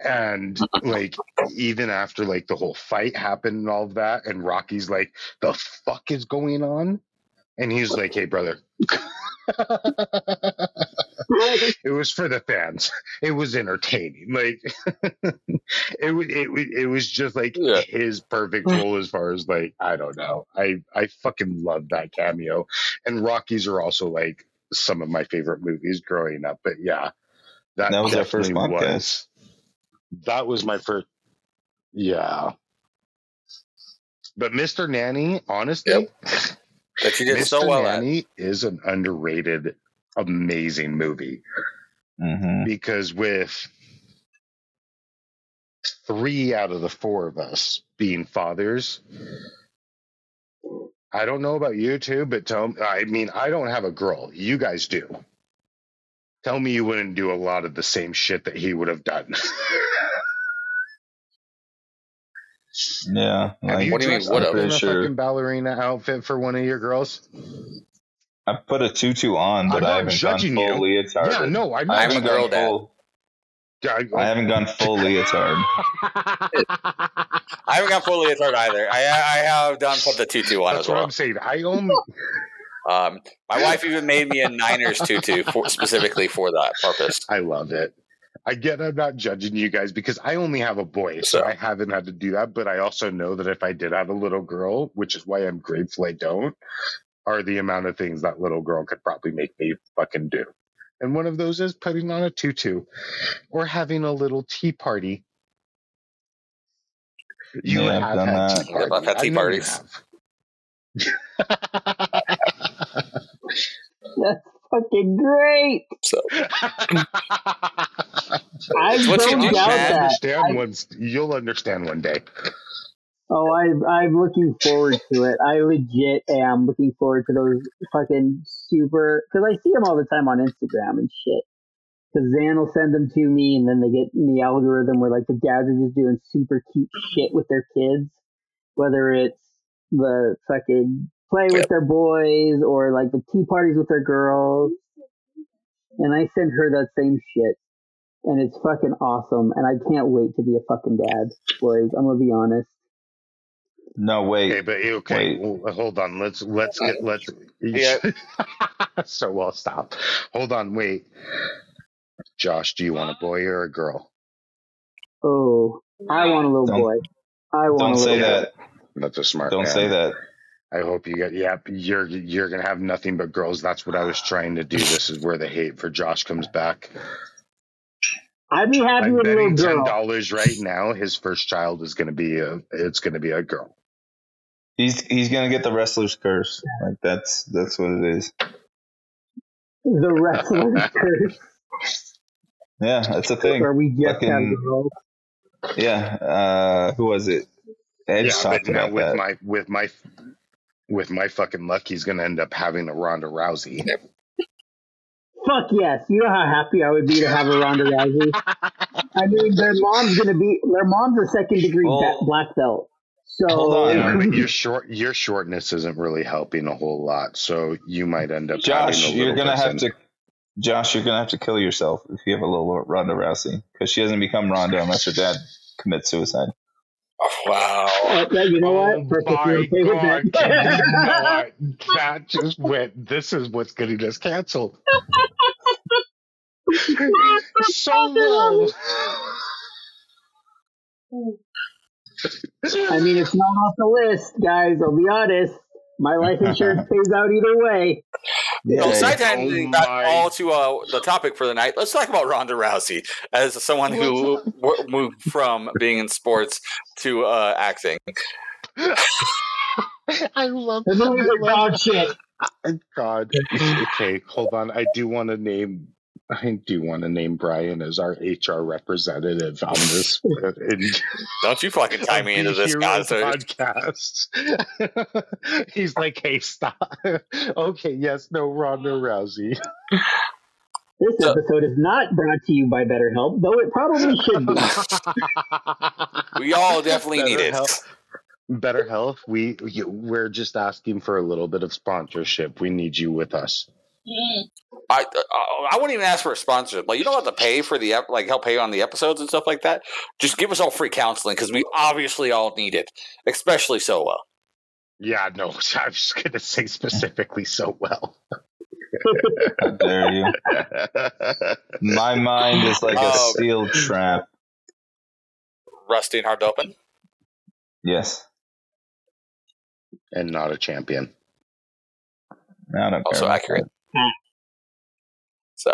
And like even after like the whole fight happened and all of that and Rocky's like the fuck is going on? And he's like, "Hey brother, it was for the fans. It was entertaining. Like it was, it it was just like Yeah. his perfect mm. role as far as like I don't know. I I fucking love that cameo, and Rockies are also like some of my favorite movies growing up. But yeah, that, That was our first podcast. was- That was my first. Yeah. But Mr. Nanny, honestly, that you did Mr. so well at. Nanny is an underrated, amazing movie hmm because with three out of the four of us being fathers, I don't know about you two, but tell I mean, I don't have a girl. You guys do. Tell me you wouldn't do a lot of the same shit that he would have done. yeah. have Like, you What do you mean dressed would've? up in a sure. fucking ballerina outfit for one of your girls? I put a tutu on, but I'm I not haven't gone judging full you. leotard. Yeah, no, I'm not. I'm a haven't girl gone dad. full. I, I haven't gone full leotard. I haven't got full leotard either. I I have done put the tutu on That's as what well. I'm saying. I only Um, my wife even made me a Niners tutu for, specifically for that purpose. I love it. I get I'm not judging you guys because I only have a boy, so So- I haven't had to do that. But I also know that if I did have a little girl, which is why I'm grateful I don't, are the amount of things that little girl could probably make me fucking do. And one of those is putting on a tutu or having a little tea party. You Yeah, I've have done had that. tea Yep, parties. I've had tea I know you parties. That's fucking great. So I what you don't doubt that. understand I- once you'll understand one day. Oh, I, I'm looking forward to it. I legit am looking forward to those fucking super, because I see them all the time on Instagram and shit. Because Zan will send them to me, and then they get in the algorithm where like the dads are just doing super cute shit with their kids, whether it's the fucking play with their boys or like the tea parties with their girls. And I send her that same shit. And it's fucking awesome. And I can't wait to be a fucking dad, boys. I'm gonna be honest. No, wait. Okay, but okay, Wait. well, uh, hold on. Let's let's get uh, let's. Yeah. Sowell, stop. Hold on, wait. Josh, do you want a boy or a girl? Oh, I want a little Don't- boy. I want Don't a say little that. That's a smart. Don't man. say that. I hope you get. Yep, you're you're gonna have nothing but girls. That's what I was trying to do. This is where the hate for Josh comes back. I'd be happy I'm with a little betting ten dollars right now. His first child is gonna be a. It's gonna be a girl. He's he's gonna get the wrestler's curse. Like that's that's what it is. The wrestler's curse, Yeah, that's a thing. where we just have Fucking- Yeah. Uh, who was it? Edge yeah, but talked now about with that. my with my with my fucking luck, he's gonna end up having a Ronda Rousey. Fuck yes. You know how happy I would be to have a Ronda Rousey. I mean, their mom's gonna be their mom's a second degree Well, black belt. So hold on. Yeah, your short your shortness isn't really helping a whole lot, so you might end up. Josh, a you're gonna have person. to. Josh, you're gonna have to kill yourself if you have a little Ronda Rousey because she doesn't become Ronda unless her dad commits suicide. Wow. Uh, you know Oh what? Perfectly my okay with God, that. you know what? That just went. This is what's getting us canceled. so well. I mean, it's not off the list, guys. I'll be honest. My life insurance pays out either way. So, Yeah. side tangent Oh back all to uh, the topic for the night. Let's talk about Ronda Rousey as someone who w- moved from being in sports to uh, acting. I love. The movies are I love shit. God. Okay, hold on. I do want to name. I do want to name Brian as our HR representative on this. Don't you fucking tie me into this Hero podcast. He's like, "Hey, stop." okay, yes, no, Ronda Rousey. This episode is not brought to you by BetterHelp, though it probably should be. We all definitely need it. BetterHelp. Better health. We we're just asking for a little bit of sponsorship. We need you with us. Mm-hmm. I, I I wouldn't even ask for a sponsorship. Like you don't have to pay for the ep- like help pay on the episodes and stuff like that. Just give us all free counseling because we obviously all need it, especially Sowell. Yeah, no, I was gonna say specifically Sowell. How dare you? My mind is like a um, Oh. steel trap. Rusty and hard to open. Yes. and not a champion. I don't care. Also accurate. So,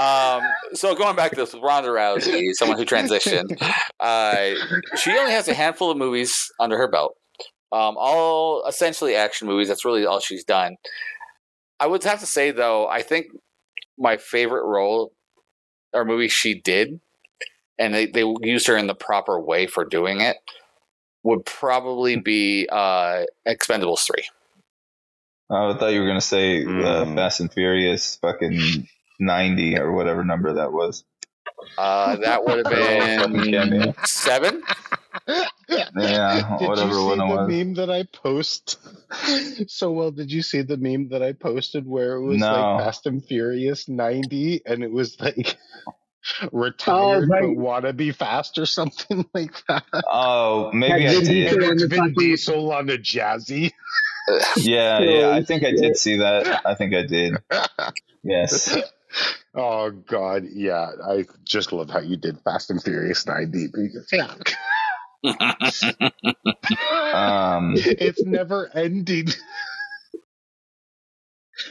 um, so going back to this with Ronda Rousey, someone who transitioned, uh, she only has a handful of movies under her belt, um, all essentially action movies. That's really all she's done. I would have to say, though, I think my favorite role or movie she did, and they, they used her in the proper way for doing it, would probably be uh, Expendables 3. Oh, I thought you were gonna say uh, Mm. Fast and Furious, fucking ninety or whatever number that was. Uh, that would have been seven. Yeah, did whatever you see the was. meme that I post? Sowell, did you see the meme that I posted where it was No. like Fast and Furious ninety, and it was like retired right. but wanna be fast or something like that? Oh, maybe Had I Vin did. Diesel And on it's the Vin Diesel on a jazzy. Yeah, yeah. I think I did see that. I think I did. Yes. Oh God, yeah. I just love how you did Fast and Furious ninety. because- Yeah. Um, it's never ending.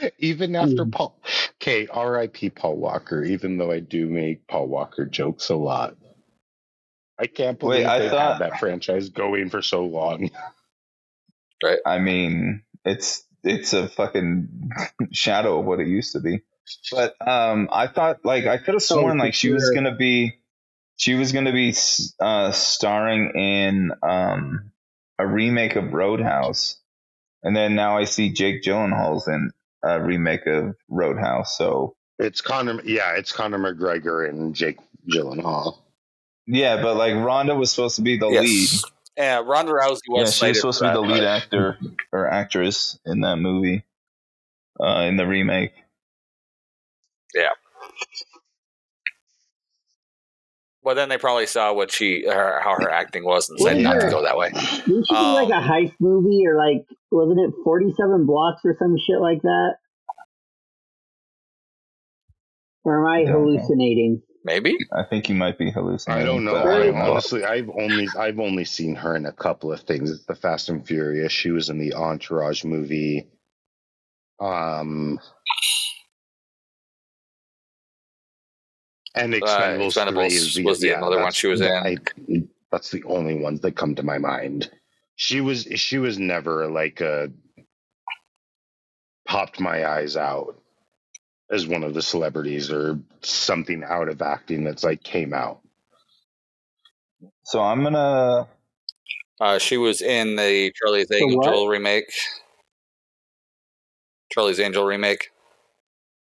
even after Mm. Paul. Okay, R.I.P. Paul Walker. Even though I do make Paul Walker jokes a lot, I can't believe Wait, I they thought- had that franchise going for so long. I mean, it's it's a fucking shadow of what it used to be. But um, I thought like I could have sworn like she was gonna be she was gonna be uh, starring in um, a remake of Roadhouse, and then now I see Jake Gyllenhaal's in a remake of Roadhouse. So It's Conor. Yeah, it's Conor McGregor and Jake Gyllenhaal. yeah, but like Ronda was supposed to be the lead. Yes. Yeah, Ronda Rousey was Yeah, she was supposed to be the lead but- actor or actress in that movie, uh, in the remake. Yeah. But then they probably saw what she, her, how her acting was, and said Wasn't to go that way. Didn't she Um, like a heist movie or like wasn't it forty seven blocks or some shit like that? Or am I I don't know. hallucinating? Maybe. I think you might be hallucinating. I don't know. I don't know. honestly, I've only, I've only seen her in a couple of things. It's The Fast and Furious. She was in the Entourage movie. Um. And Expendables, Uh, Expendables 3 is the, was the yeah, another one that's- she was in. I, that's the only ones that come to my mind. She was she was never like a popped my eyes out as one of the celebrities or something out of acting that's like came out. So I'm gonna. Uh, she was in the Charlie's what? Angel remake. Charlie's Angel remake.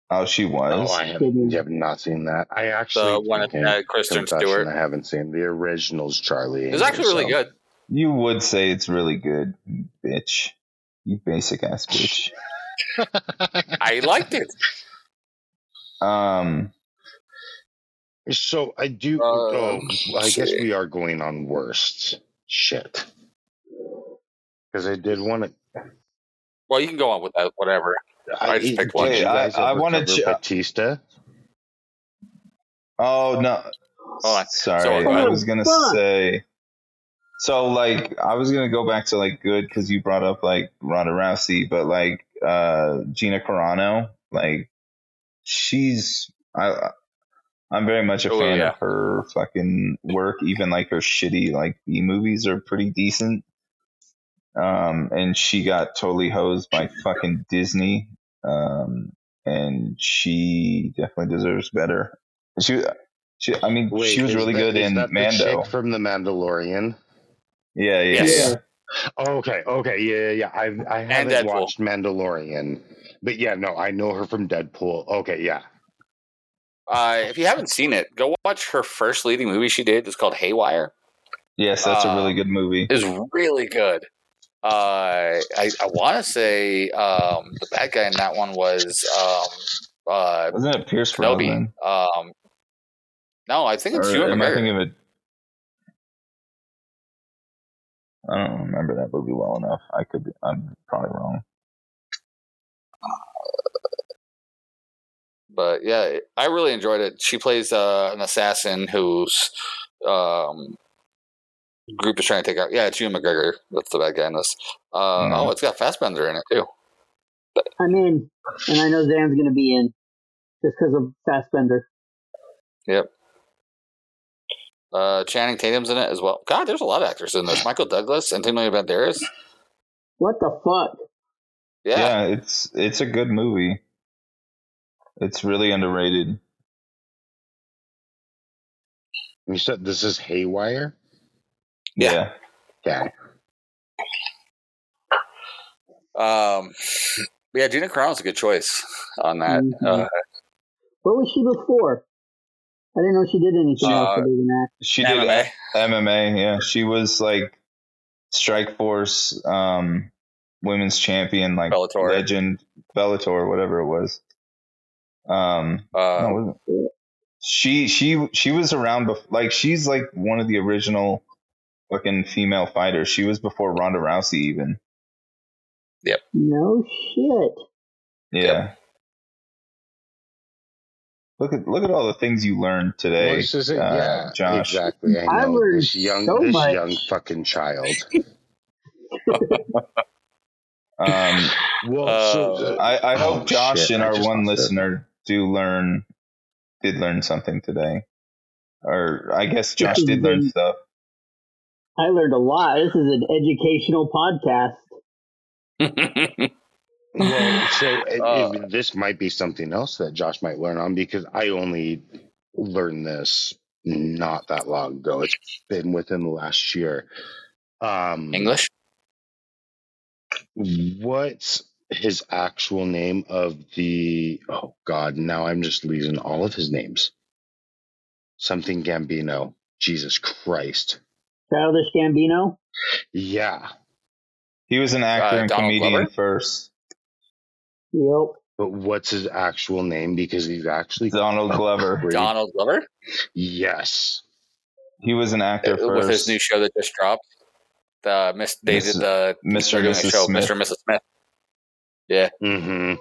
Oh, she No, was. I have, Didn't- have not seen that. I actually The one with okay, uh, Kristen Stewart. I haven't seen the originals. Charlie, It was actually really good. You would say it's really good, bitch. You basic ass bitch. I liked it. Um, So I do. Uh, oh, I guess we are going on worst shit. Because I did want to. Well, you can go on with that. Whatever. I just picked one. Did you Wait, I- I ever wanna cover ch- Batista. oh no, Hold on. sorry. So, I uh, was gonna fuck. say. So like, I was gonna go back to like good because you brought up like Ronda Rousey, but like uh Gina Carano, like she's I. I'm very much a Oh, fan yeah. of her fucking work. Even like her shitty like B movies are pretty decent. Um, and she got totally hosed by fucking Disney. Um, and she definitely deserves better. She, she, I mean, Wait, she was really that- good in that Mando. from The Mandalorian. Yeah, yeah, Yes. yeah. Oh, okay, okay, yeah, yeah, yeah. I've, I haven't Deadpool. watched Mandalorian, but yeah, no, I know her from Deadpool. Okay, yeah. Uh, if you haven't seen it, go watch her first leading movie she did. It's called Haywire. Yes, that's a really Um, good movie. It's really good. Uh, I I want to say um, the bad guy in that one was um, uh, Wasn't it Pierce Kenobi. Brosnan? Um, no, I think it's Or Ewan am I thinking of it? I don't remember that movie well enough. I could be. I'm probably wrong. but yeah, I really enjoyed it. She plays uh, an assassin whose um, group is trying to take out. Yeah, it's Ewan McGregor. That's the bad guy in this. Uh, Mhm. Oh, it's got Fassbender in it too. I'm in, and I know Zan's going to be in just because of Fassbender. Uh, Channing Tatum's in it as well. God, there's a lot of actors in this. Michael Douglas, Antonio Banderas. What the fuck? Yeah, yeah, it's it's a good movie. It's really underrated. You said this is Haywire? Yeah. Yeah. Um, yeah, Gina Carano's a good choice on that. Mhm. Uh, What was she before? I didn't know she did anything else Uh, other than that. She did MMA. MMA. Yeah, she was like Strikeforce um, women's champion, like Bellator. legend Bellator, whatever it was. Um, Uh, no, it she she she was around before. Like she's like one of the original fucking female fighters. She was before Ronda Rousey even. Yep. No shit. Yeah. Look at look at all the things you learned today, Well, this is it. uh, yeah, Josh. exactly. I I know learned this young, so this much. young fucking child. Um, Well, Uh, so I, I hope Oh, Josh shit, and our one lost it. listener do learn did learn something today. Or I guess Josh did learn stuff. I learned a lot. This is an educational podcast. well, so it, Uh, it- this might be something else that Josh might learn on because I only learned this not that long ago. It's been within the last year. Um, English. What's his actual name of the? Oh God! Now I'm just losing all of his names. Something Gambino. Jesus Christ! Childish Gambino. Yeah, He was an actor Uh, and Donald comedian Glover? first. Yep. but what's his actual name? Because he's actually Donald Glover. Donald Glover Yes. He was an actor Uh, with his new show that just dropped. The Miss they Mrs. did the Mr. and Mrs. show, Smith. Mr. and Mrs. Smith. Yeah, hmm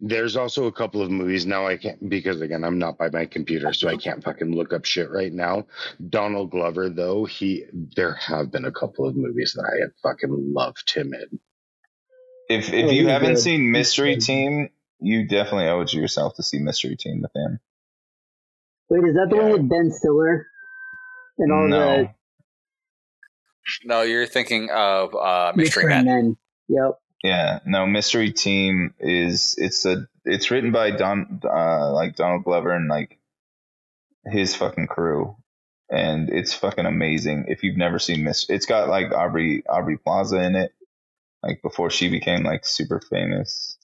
There's also a couple of movies now I can't because again I'm not by my computer, so I can't fucking look up shit right now. Donald Glover though, he there have been a couple of movies that I have fucking loved him in. If if you he's haven't good. seen Mystery. Team, you definitely owe it to yourself to see Mystery Team with him. Wait, is that the Yeah. one with Ben Stiller? And all no, no, you're thinking of uh, the Mystery Men. Men. Yep. yeah, no. Mystery Team is it's a it's written by Don uh like Donald Glover and like his fucking crew, and it's fucking amazing. If you've never seen Miss, it's got like Aubrey Aubrey Plaza in it, like before she became like super famous.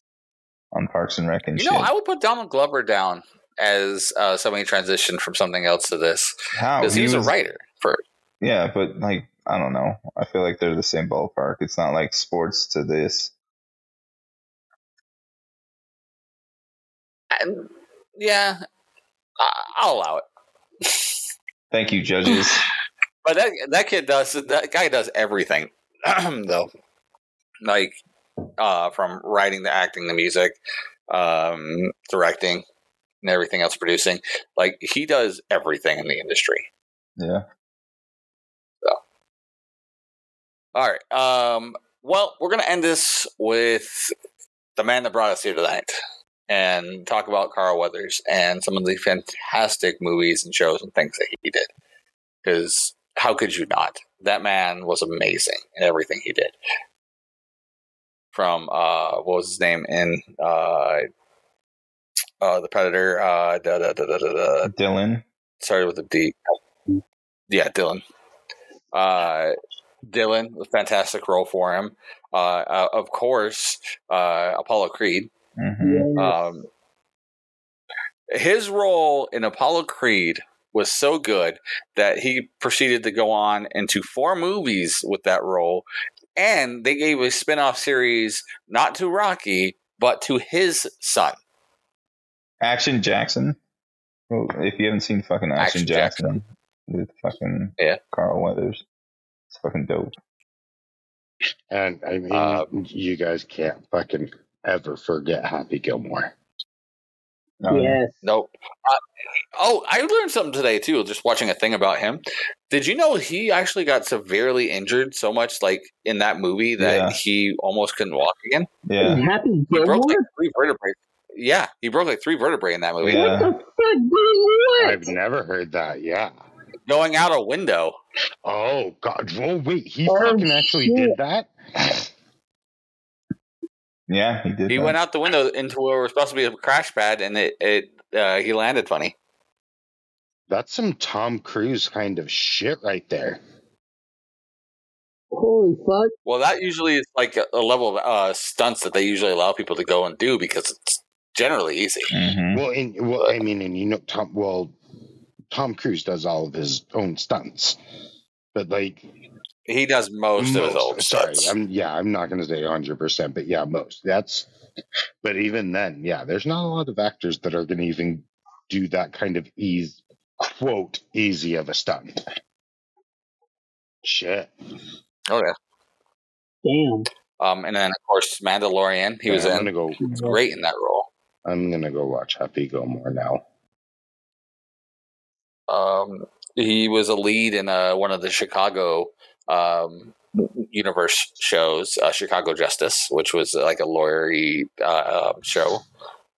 on Parks and Rec and You shit. know, I would put Donald Glover down as uh, somebody transitioned from something else to this How because he, was, was a writer for. Yeah, but like I don't know. I feel like they're the same ballpark. It's not like sports to this. Yeah, I'll allow it. Thank you, judges. But that that kid does that guy does everything though. Like uh from writing the acting, the music, um, directing, and everything else producing. Like he does everything in the industry. yeah. So. All right. Um well, we're gonna end this with the man that brought us here tonight and talk about Carl Weathers and some of the fantastic movies and shows and things that he did. Because how could you not? That man was amazing in everything he did. From uh, what was his name in uh, uh, the Predator? Uh, da, da, da, da, da. Dillon. Started with a D. Yeah, Dillon. Uh, Dillon, a fantastic role for him. Uh, uh, of course, uh, Apollo Creed. hmm Um, his role in Apollo Creed was so good that he proceeded to go on into four movies with that role, and they gave a spin-off series not to Rocky but to his son. Action Jackson. Well, if you haven't seen fucking Action, Action Jackson, with fucking Yeah. Carl Weathers, it's fucking dope. And I mean, Uh, you guys can't fucking ever forget Happy Gilmore. Um, yes. Nope. Uh, oh, I learned something today too, just watching a thing about him. Did you know he actually got severely injured so much, like in that movie, that Yeah. he almost couldn't walk again? Yeah. Happy He broke like three vertebrae. Yeah, he broke like three vertebrae in that movie. Yeah. What the fuck. What? I've never heard that. Yeah. Going out a window. Oh God! Oh wait, he Oh, fucking actually shit. did that. Yeah, he did. He that. went out the window into what was supposed to be a crash pad, and it it uh, he landed funny. That's some Tom Cruise kind of shit right there. Holy fuck. Well, that usually is like a, a level of uh, stunts that they usually allow people to go and do because it's generally easy. Mhm. Well, in, well, I mean, and you know, Tom. Well, Tom Cruise does all of his own stunts, but like He does most, of his old sorry, stunts. I'm yeah, I'm not going to say 100, percent but yeah, most. That's. But even then, yeah, there's not a lot of actors that are going to even do that kind of ease, quote, easy of a stunt. Shit. Oh yeah. Damn. Um, and then of course Mandalorian. He was Yeah, I'm in. gonna go. Was great in that role. I'm gonna go watch Happy Gilmore now. Um, he was a lead in uh, one of the Chicago um, universe shows, uh, Chicago Justice, which was uh, like a lawyery uh, um, show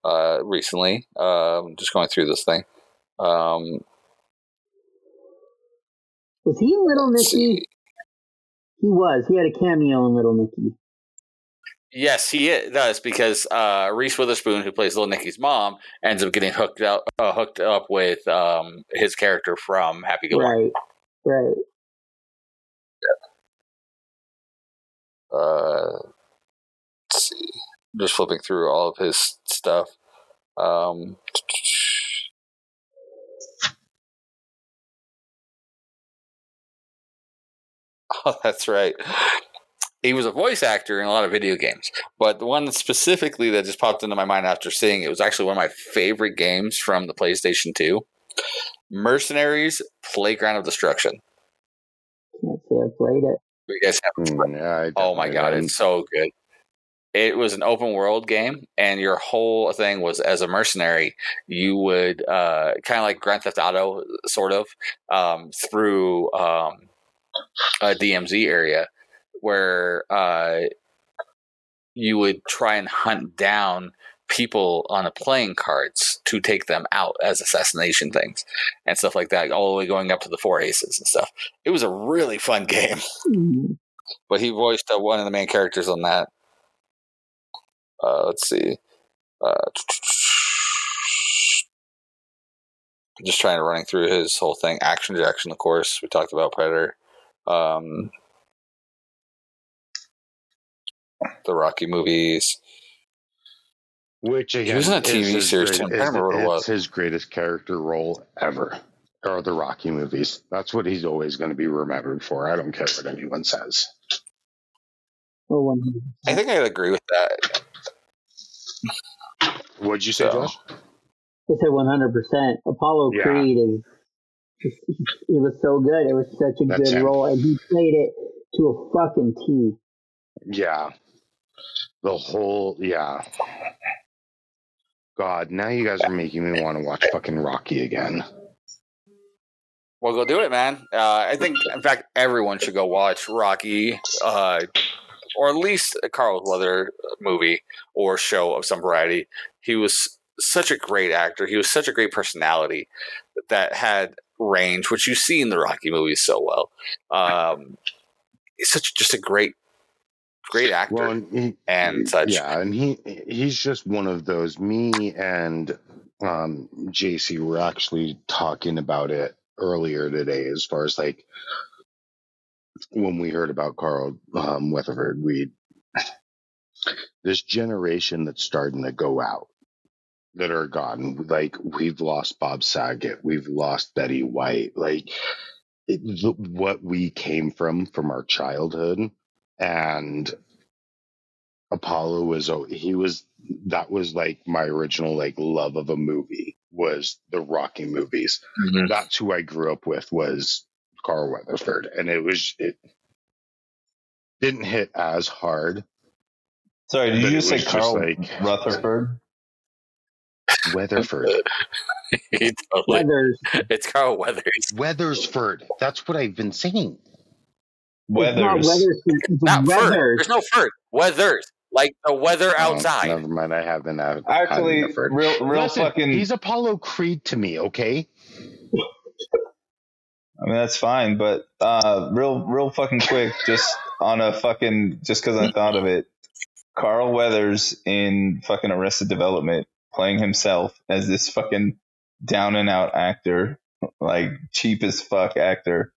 uh, recently. Um, just going through this thing. Um, Was he Little Nicky? see. He was. He had a cameo in Little Nicky. Yes, he i- does because uh, Reese Witherspoon, who plays Little Nicky's mom, ends up getting hooked up uh, hooked up with um, his character from Happy Gilmore. Right. Right. Uh, let's see. Just flipping through all of his stuff. Um, oh, that's right. He was a voice actor in a lot of video games, but the one specifically that just popped into my mind after seeing it was actually one of my favorite games from the PlayStation 2 Mercenaries Playground of Destruction. Can't say I played it. You guys have Mm, yeah, Oh my god, didn't. it's so good. It was an open world game, and your whole thing was as a mercenary, you would uh, kind of like Grand Theft Auto, sort of, um, through um, a DMZ area where uh, you would try and hunt down people on the playing cards to take them out as assassination things and stuff like that, all the way going up to the four aces and stuff. It was a really fun game Hmm. but he voiced uh, one of the main characters on that. Uh, let's see. Uh, just trying to running through his whole thing. Action Jackson, of course. We talked about Predator. Um, the Rocky movies. Which again, was in a TV series, great- too. I can't remember what it it's was. his greatest character role ever. Or the Rocky movies. That's what he's always going to be remembered for. I don't care what anyone says. Oh, 100. I think I'd agree with that. What'd you say, So- Josh? I said 100%. Apollo Yeah. Creed is just, it was so good. It was such a That's good him. role, and he played it to a fucking T. Yeah. The whole, yeah. God, now you guys are making me want to watch fucking Rocky again. Well, go do it, man. Uh, I think, in fact, everyone should go watch Rocky, uh, or at least a Carl Weather movie or show of some variety. He was such a great actor. He was such a great personality that had range, which you see in the Rocky movies so well. Um, such just a great, great actor. Well, and, he, and such. Yeah, and he he's just one of those. Me and um, JC were actually talking about it earlier today, as far as like when we heard about Carl um, Weatherford, we this generation that's starting to go out that are gone. Like we've lost Bob Saget, we've lost Betty White. Like it, the, what we came from from our childhood, and Apollo was oh, he was that was like my original like love of a movie was the Rocky movies. Mhm. That's who I grew up with was Carl Weatherford, and it was it didn't hit as hard. Sorry, did you just say was just Carl like- Rutherford? Weatherford, totally- Weathers. it's Carl Weathers. Weathersford. That's what I've been saying. It's not Weathers. Weathers. It's Not Ferd. Weathers. There's no Ferd. Weathers. Like the weather Oh, outside. never mind. I haven't. had- Actually, had real, real Listen, fucking. He's Apollo Creed to me. Okay. I mean, that's fine, but uh, real, real fucking quick, just on a fucking, just because I thought of it, Carl Weathers in fucking Arrested Development playing himself as this fucking down and out actor, like cheap as fuck actor.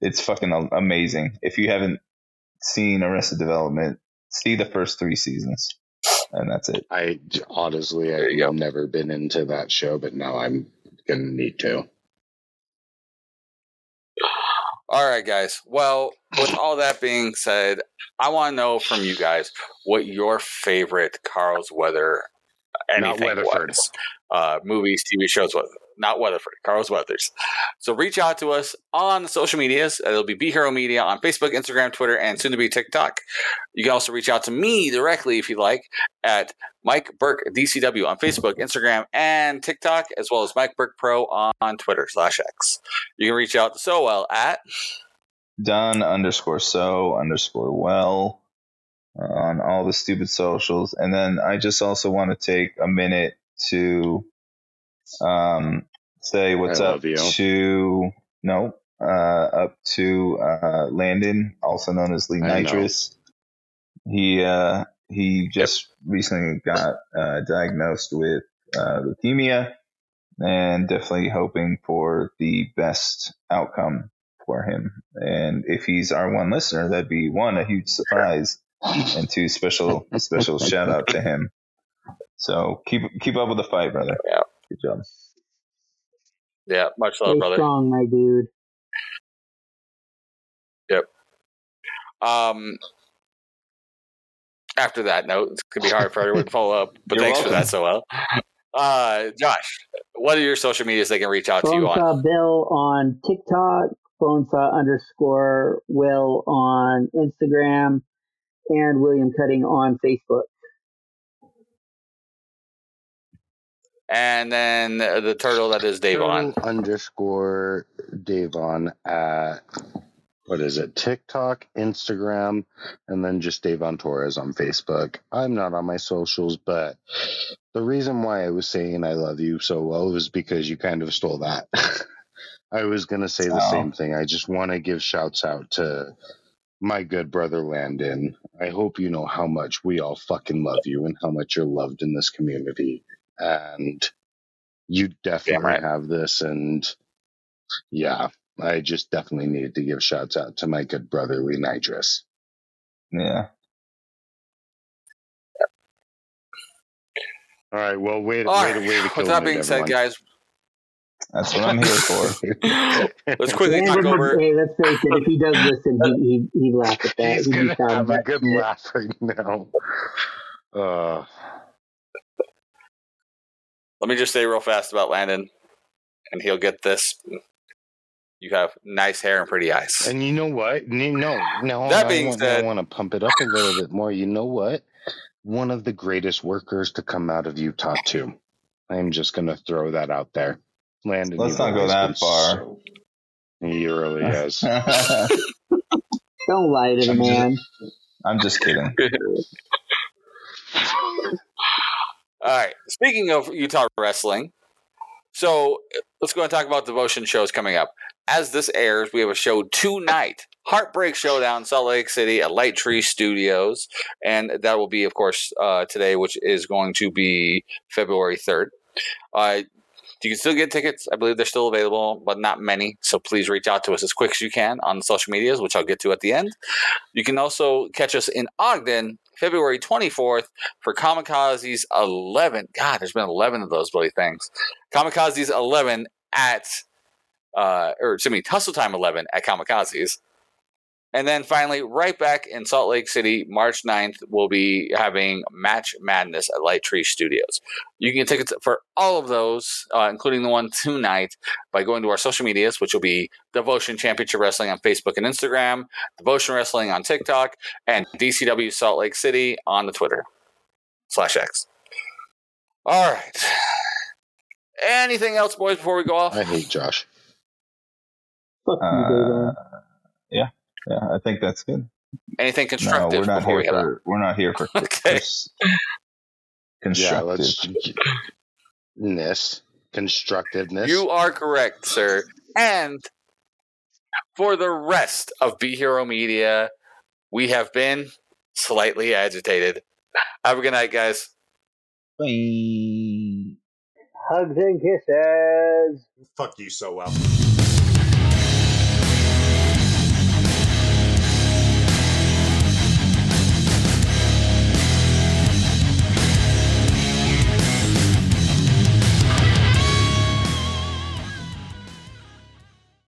It's fucking amazing. If you haven't seen Arrested Development, see the first three seasons, and that's it. I honestly, There I've never been into that show, but now I'm gonna need to. All right, guys. Well, with all that being said, I want to know from you guys what your favorite Carl's Weather anything Weatherford. was. Uh, movies, TV shows, what not Weatherford, Carlos Weathers. So reach out to us on the social medias. It'll be Be Hero Media on Facebook, Instagram, Twitter, and soon to be TikTok. You can also reach out to me directly if you like at Mike Burke DCW on Facebook, Instagram, and TikTok, as well as Mike Burke Pro on Twitter slash X. You can reach out to Sowell at done underscore so underscore well uh, on all the stupid socials. And then I just also want to take a minute to um, say what's up you. to no uh, up to uh, Landon, also known as Lee I know. Nitrous. He uh, he just recently got uh, diagnosed with uh, leukemia, and definitely hoping for the best outcome for him. And if he's our one listener, that'd be one a huge surprise, and two special special shout out to him. So keep keep up with the fight, brother. Yeah. Good job. Yeah, much love, Stay brother. strong, my dude. Yep. Um, after that note, it's gonna be hard for everyone to follow up, but You're thanks for that Sowell. Uh, Josh, what are your social medias they can reach out to you on? Bill on TikTok, Bonesaw underscore Will on Instagram, and William Cutting on Facebook. And then uh, the turtle that is Davon. Turtle underscore Davon at what is it? TikTok, Instagram, and then just Davon Torres on Facebook. I'm not on my socials, but the reason why I was saying I love you Sowell was because you kind of stole that. I was gonna say the Oh. same thing. I just want to give shouts out to my good brother Landon. I hope you know how much we all fucking love you and how much you're loved in this community. And you definitely right. have this. And yeah, I just definitely needed to give shouts out to my good brother Lee Nitrous. Yeah. All right. Well, wait, All wait, right. wait to kill With that it, being said, everyone. guys, That's what I'm here for. let's quickly talk Landon over. Hey, let's face it. If he does listen, he he he'd laugh at that. He's He'd gonna have a good laugh right now. Uh, Let me just say real fast about Landon, and he'll get this. You have nice hair and pretty eyes. and you know what? No, no, no. That I being want, said- I want to pump it up a little bit more. You know what? One of the greatest workers to come out of Utah too. I'm just gonna throw that out there. Landon, Let's you've not go that far. so- he really is. Don't lie to the I'm just- man. I'm just kidding. All right. Speaking of Utah wrestling, so let's go and talk about devotion shows coming up. As this airs, we have a show tonight. Heartbreak Showdown, Salt Lake City at Light Tree Studios, and that will be, of course, uh, today, which is going to be February third. Uh, you can still get tickets. I believe they're still available, but not many. So please reach out to us as quick as you can on social medias, which I'll get to at the end. You can also catch us in Ogden February 24th for Kamikaze's 11. God, there's been 11 of those bloody things. Kamikaze's 11 at, uh, or excuse me, Tussle Time 11 at Kamikaze's. And then finally, right back in Salt Lake City, March 9th, we'll be having Match Madness at Light Tree Studios. You can get tickets for all of those, uh, including the one tonight, by going to our social medias, which will be Devotion Championship Wrestling on Facebook and Instagram, Devotion Wrestling on TikTok, and DCW Salt Lake City on the Twitter slash X. All right. Anything else, boys, before we go off? I hate Josh. Fuck you, Dave. Uh, yeah, yeah, I think that's good. Anything constructive? No, constructive we're not here we head out? for. We're not here for Okay. cons- Yeah, constructive. let's ness constructiveness. You are correct, sir. And for the rest of Be Hero Media, we have been slightly agitated. Have a good night, guys. Bye. Hugs and kisses. Fuck you Sowell.